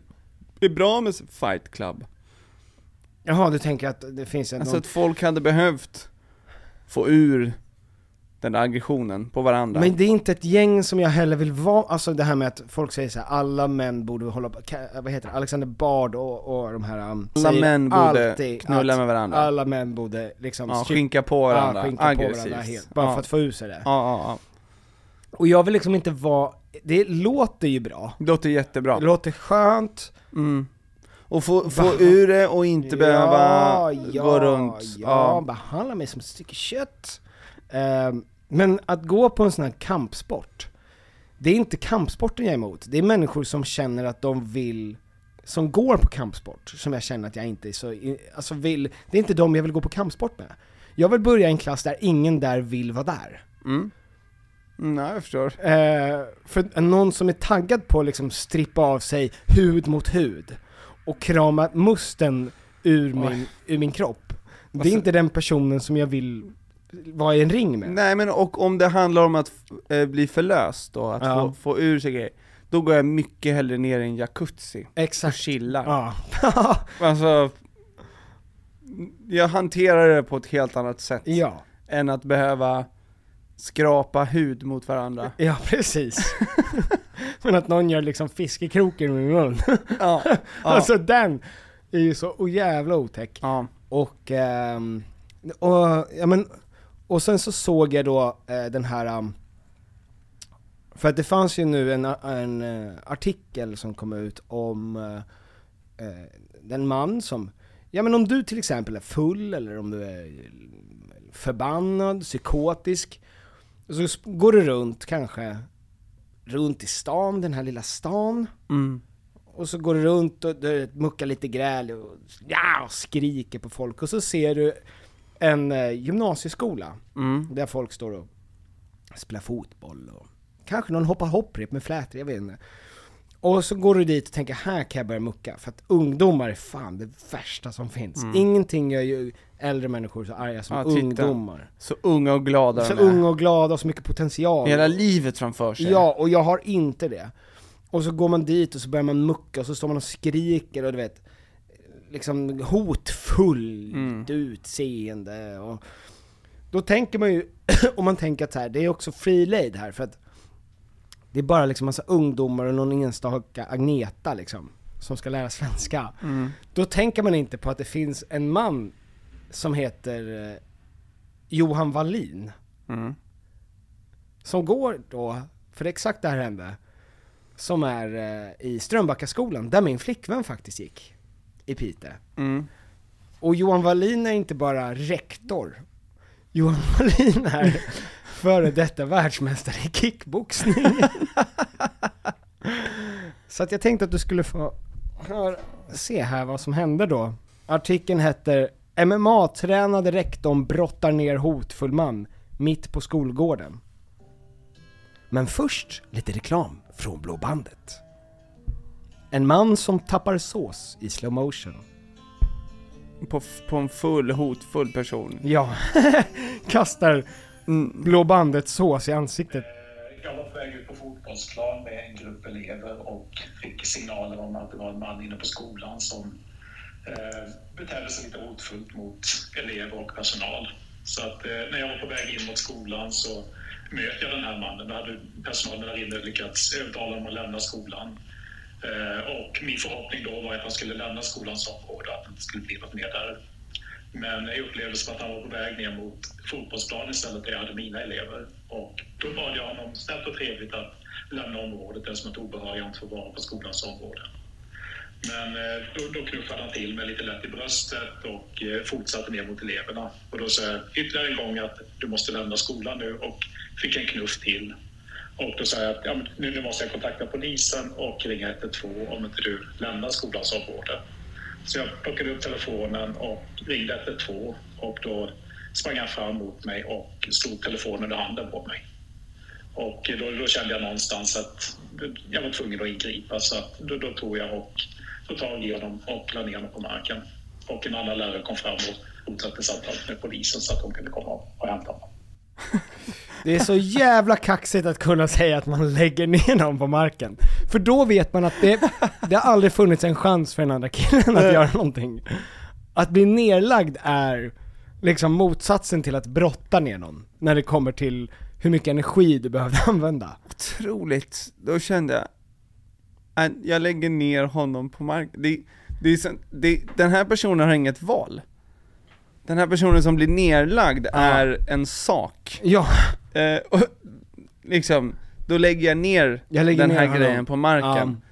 S3: är bra med fight club.
S4: Jaha, du tänker att det finns en...
S3: Alltså att folk hade behövt få ur den där aggressionen på varandra.
S4: Men det är inte ett gäng som jag heller vill vara, alltså det här med att folk säger så här, alla män borde hålla på, vad heter det, Alexander Bard och, och de här um,
S3: Alla män borde knulla med varandra.
S4: Alla män borde liksom
S3: ja, skinka på varandra,
S4: ja, skinka
S3: aggressivt.
S4: på varandra helt, bara
S3: ja.
S4: för att få ur sig det.
S3: Ja, ja, ja.
S4: Och jag vill liksom inte vara, det låter ju bra,
S3: Det låter jättebra.
S4: det låter skönt,
S3: Mm. Och få, få ur det och inte behöva
S4: ja,
S3: gå runt.
S4: Ja,
S3: Ja.
S4: behandla mig som ett stycke kött. Ehm, men att gå på en sån här kampsport, det är inte kampsporten jag är emot. Det är människor som känner att de vill, som går på kampsport, som jag känner att jag inte är så, alltså vill, det är inte de jag vill gå på kampsport med. Jag vill börja i en klass där ingen där vill vara där.
S3: Mm. Mm, nej, jag förstår.
S4: Eh, för någon som är taggad på att liksom strippa av sig hud mot hud och krama musten ur min, ur min kropp. Det är
S3: Alltså-
S4: inte den personen som jag vill vara i en ring med.
S3: Nej men och om det handlar om att eh, bli förlöst då, att
S4: Ja.
S3: få, få ur sig grejer, då går jag mycket hellre ner i en jacuzzi och
S4: Exakt.
S3: chillar.
S4: Ja. [LAUGHS]
S3: Alltså, jag hanterar det på ett helt annat sätt
S4: ja.
S3: än att behöva skrapa hud mot varandra. [LAUGHS]
S4: ja, precis. [LAUGHS] Men att någon gör liksom fiskekroken med min mun.
S3: Ja, ja,
S4: Alltså den är ju så oh, jävla otäck.
S3: ja.
S4: Och, ehm, och, ja, men, och sen så såg jag då eh, den här, um, för att det fanns ju nu en, en eh, artikel som kom ut om eh, eh, den man som, ja men om du till exempel är full eller om du är förbannad, psykotisk, så går du runt kanske, runt i stan, den här lilla stan,
S3: Mm.
S4: och så går du runt och du muckar lite gräl och, ja, och skriker på folk och så ser du en eh, gymnasieskola
S3: Mm.
S4: där folk står och spelar fotboll och kanske någon hoppar hopprep med flätor, jag vet inte. Och så går du dit och tänker här kan jag börja mucka, för att ungdomar är fan det värsta som finns. Ingenting gör ju äldre människor så arga som
S3: Mm. Ja,
S4: ungdomar.
S3: Så unga och glada
S4: Så unga och glada och så mycket potential.
S3: Hela livet framför sig.
S4: Ja, och jag har inte det. Och så går man dit och så börjar man mucka och så står man och skriker och du vet, liksom hotfullt
S3: Mm.
S4: utseende och då tänker man ju, [CLEARS THROAT] om man tänker att så här, det är också free här för att det är bara liksom massa ungdomar och någon enstaka Agneta liksom, som ska lära svenska.
S3: Mm.
S4: Då tänker man inte på att det finns en man som heter eh, Johan Wallin,
S3: Mm.
S4: som går då, för det är exakt det här hände, som är eh, i Strömbackaskolan, där min flickvän faktiskt gick, i Piteå.
S3: Mm.
S4: Och Johan Wallin är inte bara rektor, Johan [LAUGHS] Wallin är före detta världsmästare i kickboxning. [LAUGHS] Så att jag tänkte att du skulle få höra, se här vad som hände då. Artikeln heter MMA-tränade rektorn brottar ner hotfull man mitt på skolgården. Men först lite reklam från Blå bandet. En man som tappar sås i slow motion.
S3: På, på en full, hotfull person.
S4: Ja, [LAUGHS] kastar
S3: Mm.
S4: Blå bandet sås i ansiktet.
S7: Jag var på väg ut på fotbollsplan med en grupp elever och fick signaler om att det var en man inne på skolan som eh, betedde sig lite hotfullt mot elever och personal. Så att eh, när jag var på väg in mot skolan så möter jag den här mannen. Då hade personalen där inne lyckats övertala honom att lämna skolan. Eh, och min förhoppning då var att han skulle lämna skolans område, att det inte skulle bli något mer där. Men jag upplevde som att han var på väg ner mot fotbollsplanen istället där jag hade mina elever. Och då bad jag honom snällt och trevligt att lämna området eftersom att obehöriga inte får vara på skolans område. Men eh, då, då knuffade han till mig lite lätt i bröstet och eh, fortsatte ner mot eleverna. Och då sa jag ytterligare en gång att du måste lämna skolan nu och fick en knuff till. Och då sa jag att ja, men nu, måste jag kontakta polisen och ringa 112 om inte du lämnar skolans område. Så jag plockade upp telefonen och ringde 112 och då sprang han fram mot mig och slog telefonen i handen på mig. Och då, då kände jag någonstans att jag var tvungen att ingripa. Så att då, då tog jag och tog tag i honom och la ner honom på marken. Och en annan lärare kom fram och fortsatte samtalet med polisen så att de kunde komma och hämta honom. [LAUGHS]
S4: Det är så jävla kaxigt att kunna säga att man lägger ner någon på marken. För då vet man att det, det har aldrig funnits en chans för den andra killen att göra någonting. Att bli nerlagd är liksom motsatsen till att brotta ner någon. När det kommer till hur mycket energi du behövde [LAUGHS] använda.
S3: Otroligt. Då kände jag, att jag lägger ner honom på marken. Det, det är det, den här personen har inget val. Den här personen som blir nerlagd är en sak.
S4: Ja.
S3: Eh, och, liksom, då lägger jag ner
S4: Jag lägger
S3: den
S4: ner
S3: här
S4: honom.
S3: grejen på marken.
S4: Ja.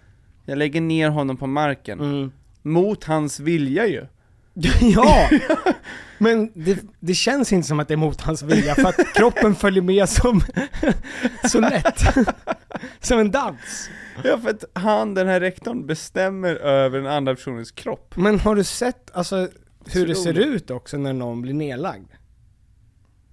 S3: Jag lägger ner honom på marken.
S4: Mm.
S3: Mot hans vilja ju. [LAUGHS]
S4: Ja! [LAUGHS] Men det, det känns inte som att det är mot hans vilja för att kroppen följer med som, [LAUGHS] så lätt. Som en dans.
S3: Ja för att han, den här rektorn, bestämmer över den andra personens kropp.
S4: Men har du sett alltså hur det ser ut också när någon blir nedlagd?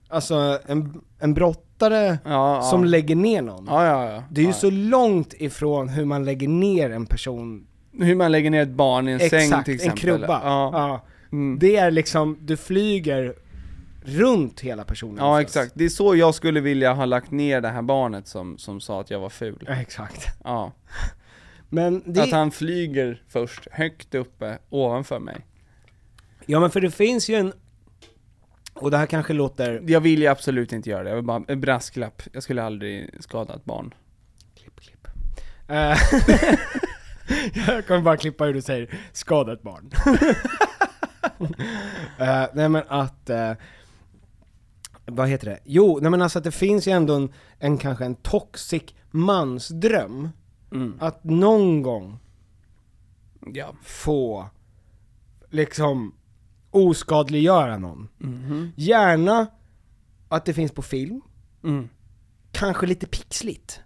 S4: Alltså en, en brottare
S3: Ja,
S4: som
S3: ja.
S4: lägger ner någon.
S3: Ja.
S4: Det är ju så långt ifrån hur man lägger ner en person.
S3: Hur man lägger ner ett barn i en säng
S4: Exakt,
S3: till
S4: en
S3: exempel.
S4: krubba.
S3: Ja.
S4: Ja.
S3: Mm.
S4: Det är liksom, du flyger runt hela personen.
S3: Ja exakt, det är så jag skulle vilja ha lagt ner det här barnet som, som sa att jag var ful.
S4: Ja, Exakt.
S3: Ja.
S4: Men det,
S3: Att han flyger först, högt uppe, ovanför mig.
S4: Ja men för det finns ju en, och det här kanske låter,
S3: Jag vill ju absolut inte göra det, jag vill bara, en brasklapp. Jag skulle aldrig skada ett barn.
S4: Eh, [LAUGHS] jag kommer bara klippa hur du säger skadat barn. [LAUGHS] Eh, nej men att, eh, vad heter det? Jo, nej men alltså att det finns ju ändå en, en kanske en toxic mansdröm.
S3: Mm.
S4: Att någon gång
S3: Ja.
S4: få, liksom, oskadliggöra någon.
S3: Mhm.
S4: Gärna att det finns på film,
S3: Mm.
S4: kanske lite pixligt.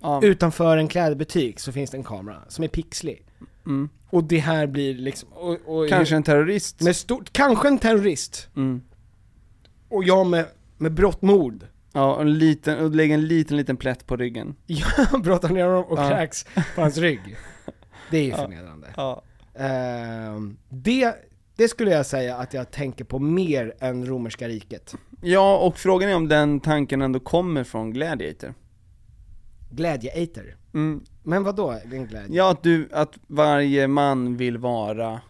S3: Ja.
S4: Utanför en klädbutik så finns det en kamera som är pixlig.
S3: Mm.
S4: Och det här blir liksom... Och, och
S3: Kanske en terrorist.
S4: Med stort, kanske en terrorist.
S3: Mm.
S4: Och jag med, med brottmord.
S3: Ja, och, en liten, och lägger en liten, liten plätt på ryggen. [LAUGHS]
S4: Jag brottar ner honom och
S3: Ja.
S4: kräks på hans rygg. Det är ju
S3: Ja.
S4: förnedrande.
S3: Ja.
S4: Ehm, det, det skulle jag säga att jag tänker på mer än romerska riket.
S3: Ja, och frågan är om den tanken ändå kommer från Gladiator.
S4: Gladiator.
S3: Mm.
S4: Men vad då en glädje?
S3: Ja, att du, att varje man vill vara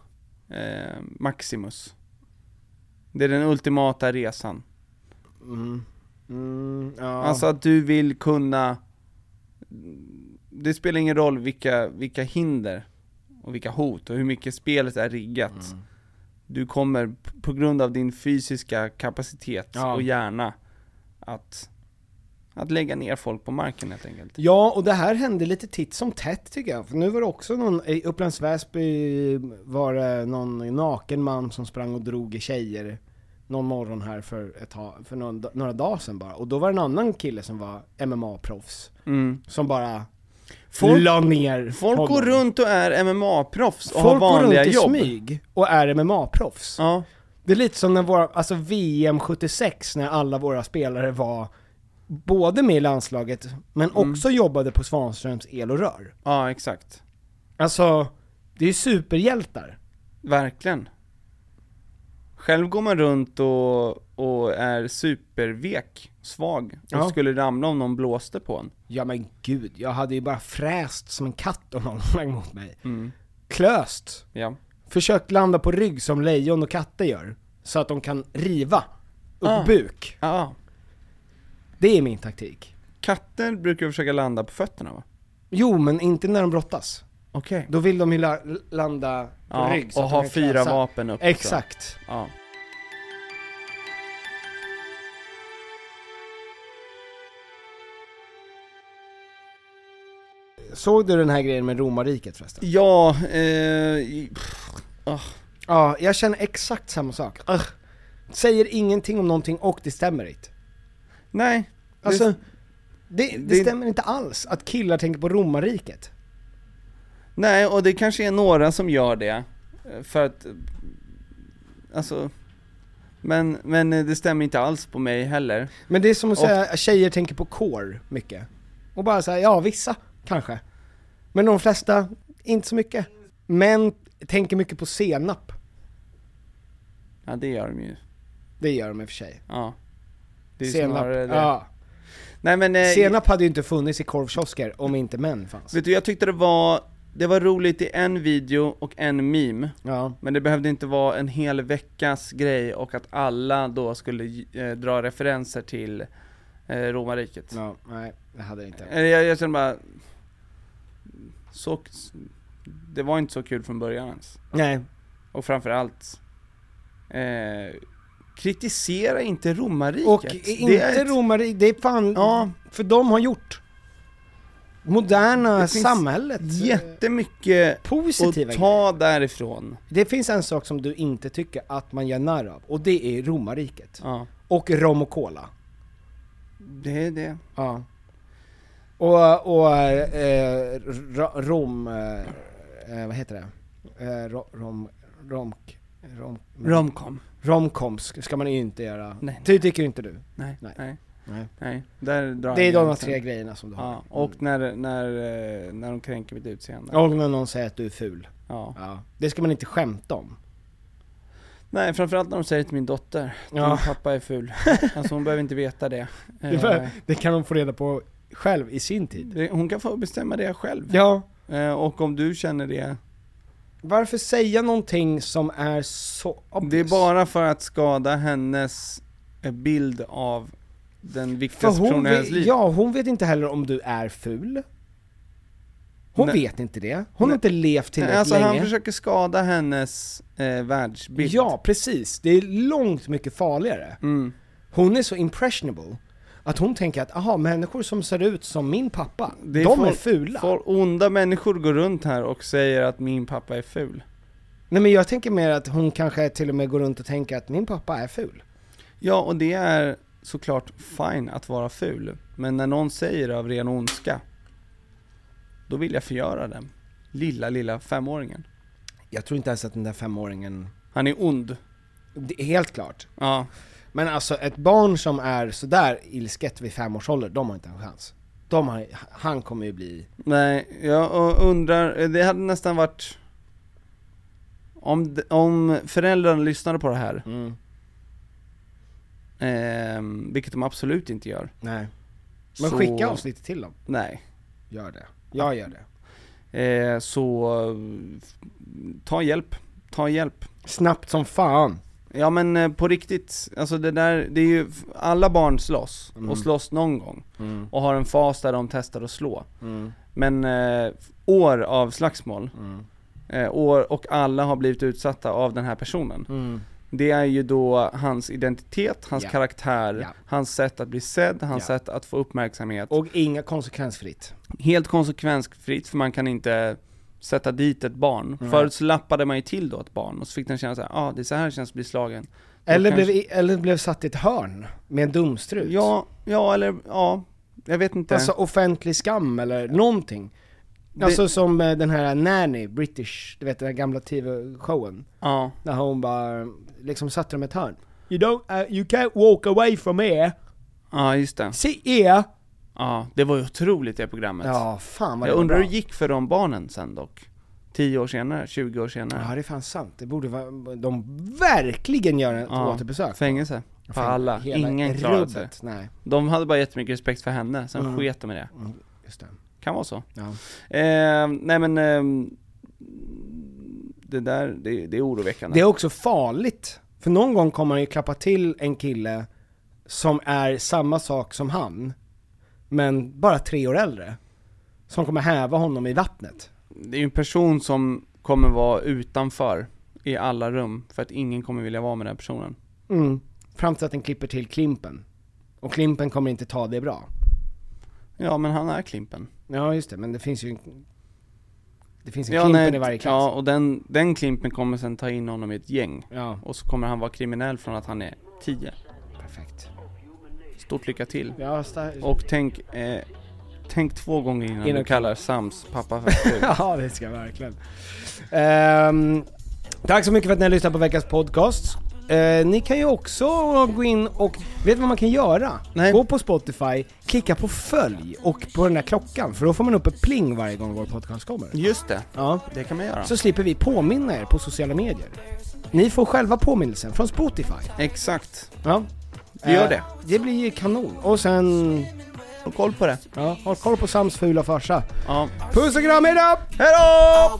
S3: eh, Maximus. Det är den ultimata resan.
S4: Mm. Mm, ja.
S3: Alltså att du vill kunna, det spelar ingen roll vilka, vilka hinder och vilka hot och hur mycket spelet är riggat.
S4: Mm.
S3: Du kommer på grund av din fysiska kapacitet
S4: Ja.
S3: och hjärna att, att lägga ner folk på marken helt enkelt.
S4: Ja, och det här hände lite titt som tätt tycker jag. För nu var det också någon, i Upplands Väsby var det någon naken man som sprang och drog i tjejer någon morgon här för, ett för någon, några dagar sedan bara. Och då var det en annan kille som var MMA-proffs.
S3: Mm.
S4: Som bara
S3: Folk-
S4: la ner
S3: Folk
S4: honom.
S3: går runt och är MMA-proffs och
S4: Folk
S3: har
S4: går
S3: vanliga
S4: runt i
S3: jobb.
S4: smyg och är MMA-proffs.
S3: Ja.
S4: Det är lite som när våra, alltså VM 76 när alla våra spelare var både med i landslaget, men
S3: Mm.
S4: också jobbade på Svanströms el och rör.
S3: ja, exakt.
S4: Alltså, det är ju superhjältar.
S3: Verkligen. Själv går man runt och, och är supervek, svag, och
S4: Ja.
S3: skulle ramla om någon blåste på en.
S4: Ja men gud, jag hade ju bara fräst som en katt om någon [LAUGHS] sprang mot mig.
S3: Mm.
S4: Klöst.
S3: Ja.
S4: Försökt landa på rygg som lejon och katter gör. Så att de kan riva upp
S3: Ah.
S4: buk.
S3: Ja.
S4: Det är min taktik.
S3: Katter brukar försöka landa på fötterna va?
S4: Jo, men inte när de brottas.
S3: Okej.
S4: Då vill de ju la- landa på
S3: Ja,
S4: rygg så
S3: och
S4: att
S3: ha fyra vapen upp.
S4: Exakt.
S3: Ja.
S4: Såg du den här grejen med romarriket förresten?
S3: Ja, eh, ah.
S4: Ja, jag känner exakt samma sak. Ugh. Säger ingenting om någonting och det stämmer inte.
S3: nej.
S4: Alltså,
S3: det,
S4: det, det,
S3: det-
S4: stämmer inte alls att killar tänker på romarriket.
S3: nej, och det kanske är några som gör det. eh, För att, alltså, Men, men eh, det stämmer inte alls på mig heller.
S4: Men det är som att
S3: Och-
S4: säga tjejer tänker på core mycket. Och bara säga, ja vissa kanske. Men de flesta, inte så mycket. Män tänker mycket på senap.
S3: Ja det gör de ju.
S4: Det gör de i och för sig.
S3: Ja. Det är
S4: senap,
S3: det.
S4: ja.
S3: Nej men... Eh,
S4: Senap hade ju inte funnits i korvkiosker om inte män fanns.
S3: Vet du, jag tyckte det var, det var roligt i en video och en meme.
S4: Ja.
S3: Men det behövde inte vara en hel veckas grej och att alla då skulle eh, dra referenser till eh, romarriket.
S4: Ja, nej, det hade det inte.
S3: Eh, Jag, jag känner bara, så, det var inte så kul från början ens.
S4: Nej.
S3: Och framförallt, eh, kritisera inte romarriket.
S4: Och
S3: Det
S4: inte romare, det är fan,
S3: Ja.
S4: för de har gjort moderna
S3: Det
S4: samhället.
S3: jättemycket
S4: positiva
S3: att ta därifrån.
S4: Det finns en sak som du inte tycker att man gör narr av, och det är romarriket.
S3: Ja.
S4: Och rom och cola.
S3: Det är det.
S4: Ja. Och, och eh, ro- rom, eh, eh, vad heter det? Eh, ro, rom, romk, rom,
S3: Romcom.
S4: Romcoms ska man ju inte göra.
S3: Nej.
S4: Det tycker inte du?
S3: Nej, nej, nej.
S4: Nej.
S3: Där drar
S4: Det är de tre grejerna som du har.
S3: Ja, och när, när, eh, när de kränker mitt utseende.
S4: Och när någon säger att du är ful.
S3: Ja.
S4: Ja. Det ska man inte skämta om.
S3: Nej, framförallt när de säger till min dotter, din
S4: Ja.
S3: pappa är ful. [LAUGHS] Alltså hon behöver inte veta det.
S4: Det,
S3: Eh,
S4: var- det kan de få reda på själv i sin tid.
S3: Hon kan få bestämma det själv.
S4: Ja.
S3: Eh, Och om du känner det,
S4: Varför säga någonting som är så
S3: det är
S4: obvious?
S3: bara för att skada hennes eh, bild av den viktigaste personen i hennes liv.
S4: ja, hon vet inte heller om du är ful. Hon
S3: Nej.
S4: vet inte det. Hon har
S3: Nej.
S4: inte levt
S3: Nej,
S4: tillräckligt
S3: alltså
S4: länge.
S3: han försöker skada hennes eh, världsbild.
S4: Ja, precis. Det är långt mycket farligare.
S3: Mm.
S4: Hon är så impressionable att hon tänker att, aha, människor som ser ut som min pappa,
S3: Det
S4: de är fula.
S3: folk- onda människor går runt här och säger att min pappa är ful.
S4: Nej men jag tänker mer att hon kanske till och med går runt och tänker att min pappa är ful.
S3: Ja, och det är såklart fine att vara ful. Men när någon säger av ren ondska, då vill jag förgöra den. Lilla, lilla femåringen.
S4: Jag tror inte ens att den där femåringen,
S3: Han är ond.
S4: det är helt klart.
S3: Ja.
S4: Men alltså ett barn som är sådär ilsket vid fem års ålder, de har inte en chans. De har, han kommer ju bli...
S3: Nej, jag undrar, det hade nästan varit om, om föräldrarna lyssnade på det här,
S4: Mm.
S3: ehm, vilket de absolut inte gör.
S4: Nej. Men
S3: så-
S4: skicka avsnittet till dem.
S3: Nej.
S4: Gör det. Jag gör det.
S3: Eh, så ta hjälp, ta hjälp.
S4: Snabbt som fan.
S3: Ja men eh, på riktigt, alltså det där, det är ju, alla barn slåss,
S4: Mm.
S3: och slåss någon gång.
S4: Mm.
S3: Och har en fas där de testar att slå.
S4: Mm.
S3: Men eh, år av slagsmål,
S4: Mm.
S3: eh, år, och alla har blivit utsatta av den här personen.
S4: Mm.
S3: Det är ju då hans identitet, hans
S4: Ja.
S3: karaktär,
S4: Ja.
S3: hans sätt att bli sedd, hans
S4: Ja.
S3: sätt att få uppmärksamhet.
S4: Och inga konsekvensfritt.
S3: Helt konsekvensfritt, för man kan inte sätta dit ett barn.
S4: Nej.
S3: Förut så lappade man ju till då ett barn, och så fick den känna såhär, ja ah, det är så här det känns att bli slagen.
S4: Eller
S3: kanske-
S4: blev, eller blev satt i ett hörn med en dumstrut.
S3: Ja, ja eller, ja, jag vet inte.
S4: Alltså offentlig skam eller någonting.
S3: Det-
S4: Alltså som eh, den här Nanny, British, du vet den här gamla TV-showen.
S3: ja.
S4: När hon bara, liksom satte dem i ett hörn. You don't, uh, you can't walk away from here.
S3: ja, just det.
S4: Sit here.
S3: Ja, det var ju otroligt det programmet.
S4: Ja, fan vad det
S3: jag
S4: var
S3: undrar
S4: bra.
S3: hur det gick för de barnen sen dock? 10 år senare, 20 år senare?
S4: Ja det är fan sant, det borde vara, de verkligen gör ett
S3: Ja,
S4: återbesök.
S3: Fängelse. På
S4: Fäng-
S3: alla.
S4: hela
S3: Ingen klarade sig.
S4: rubbet, Nej,
S3: De hade bara jättemycket respekt för henne, sen
S4: Mm.
S3: sket de i det.
S4: mm, just det.
S3: Kan vara så.
S4: Ja.
S3: Eh, nej men, ehm, det där, det, det är oroväckande.
S4: Det är också farligt, för någon gång kommer man ju klappa till en kille som är samma sak som han, men bara tre år äldre. Som kommer häva honom i vattnet.
S3: det är ju en person som kommer vara utanför i alla rum, för att ingen kommer vilja vara med den personen.
S4: Mm. Fram till att den klipper till Klimpen. Och Klimpen kommer inte ta det bra.
S3: Ja men han är Klimpen.
S4: Ja just det, men det finns ju en, det finns en
S3: Ja,
S4: Klimpen
S3: nej,
S4: i varje klass.
S3: ja och den, den Klimpen kommer sen ta in honom i ett gäng.
S4: Ja,
S3: Och så kommer han vara kriminell från att han är 10.
S4: perfekt.
S3: Stort lycka till.
S4: Ja,
S3: Och tänk, eh, tänk två gånger innan
S4: Innan-
S3: du kallar Sams pappa för ful. [LAUGHS]
S4: ja det ska jag verkligen. Ehm, tack så mycket för att ni har lyssnat på veckans podcast. Eh, ni kan ju också gå in och, vet du vad man kan göra?
S3: Nej.
S4: Gå på Spotify, klicka på följ och på den där klockan, för då får man upp ett pling varje gång vår podcast kommer.
S3: Just det,
S4: Ja.
S3: det kan man göra.
S4: Så slipper vi påminna er på sociala medier. Ni får själva påminnelsen från Spotify.
S3: Exakt.
S4: Ja.
S3: Vi gör
S4: Eh,
S3: det.
S4: Det blir kanon. Och sen,
S3: Håll koll på det.
S4: ja, håll koll på Sams fula farsa.
S3: Ja.
S4: Puss och kram, hejdå!
S3: Hejdå!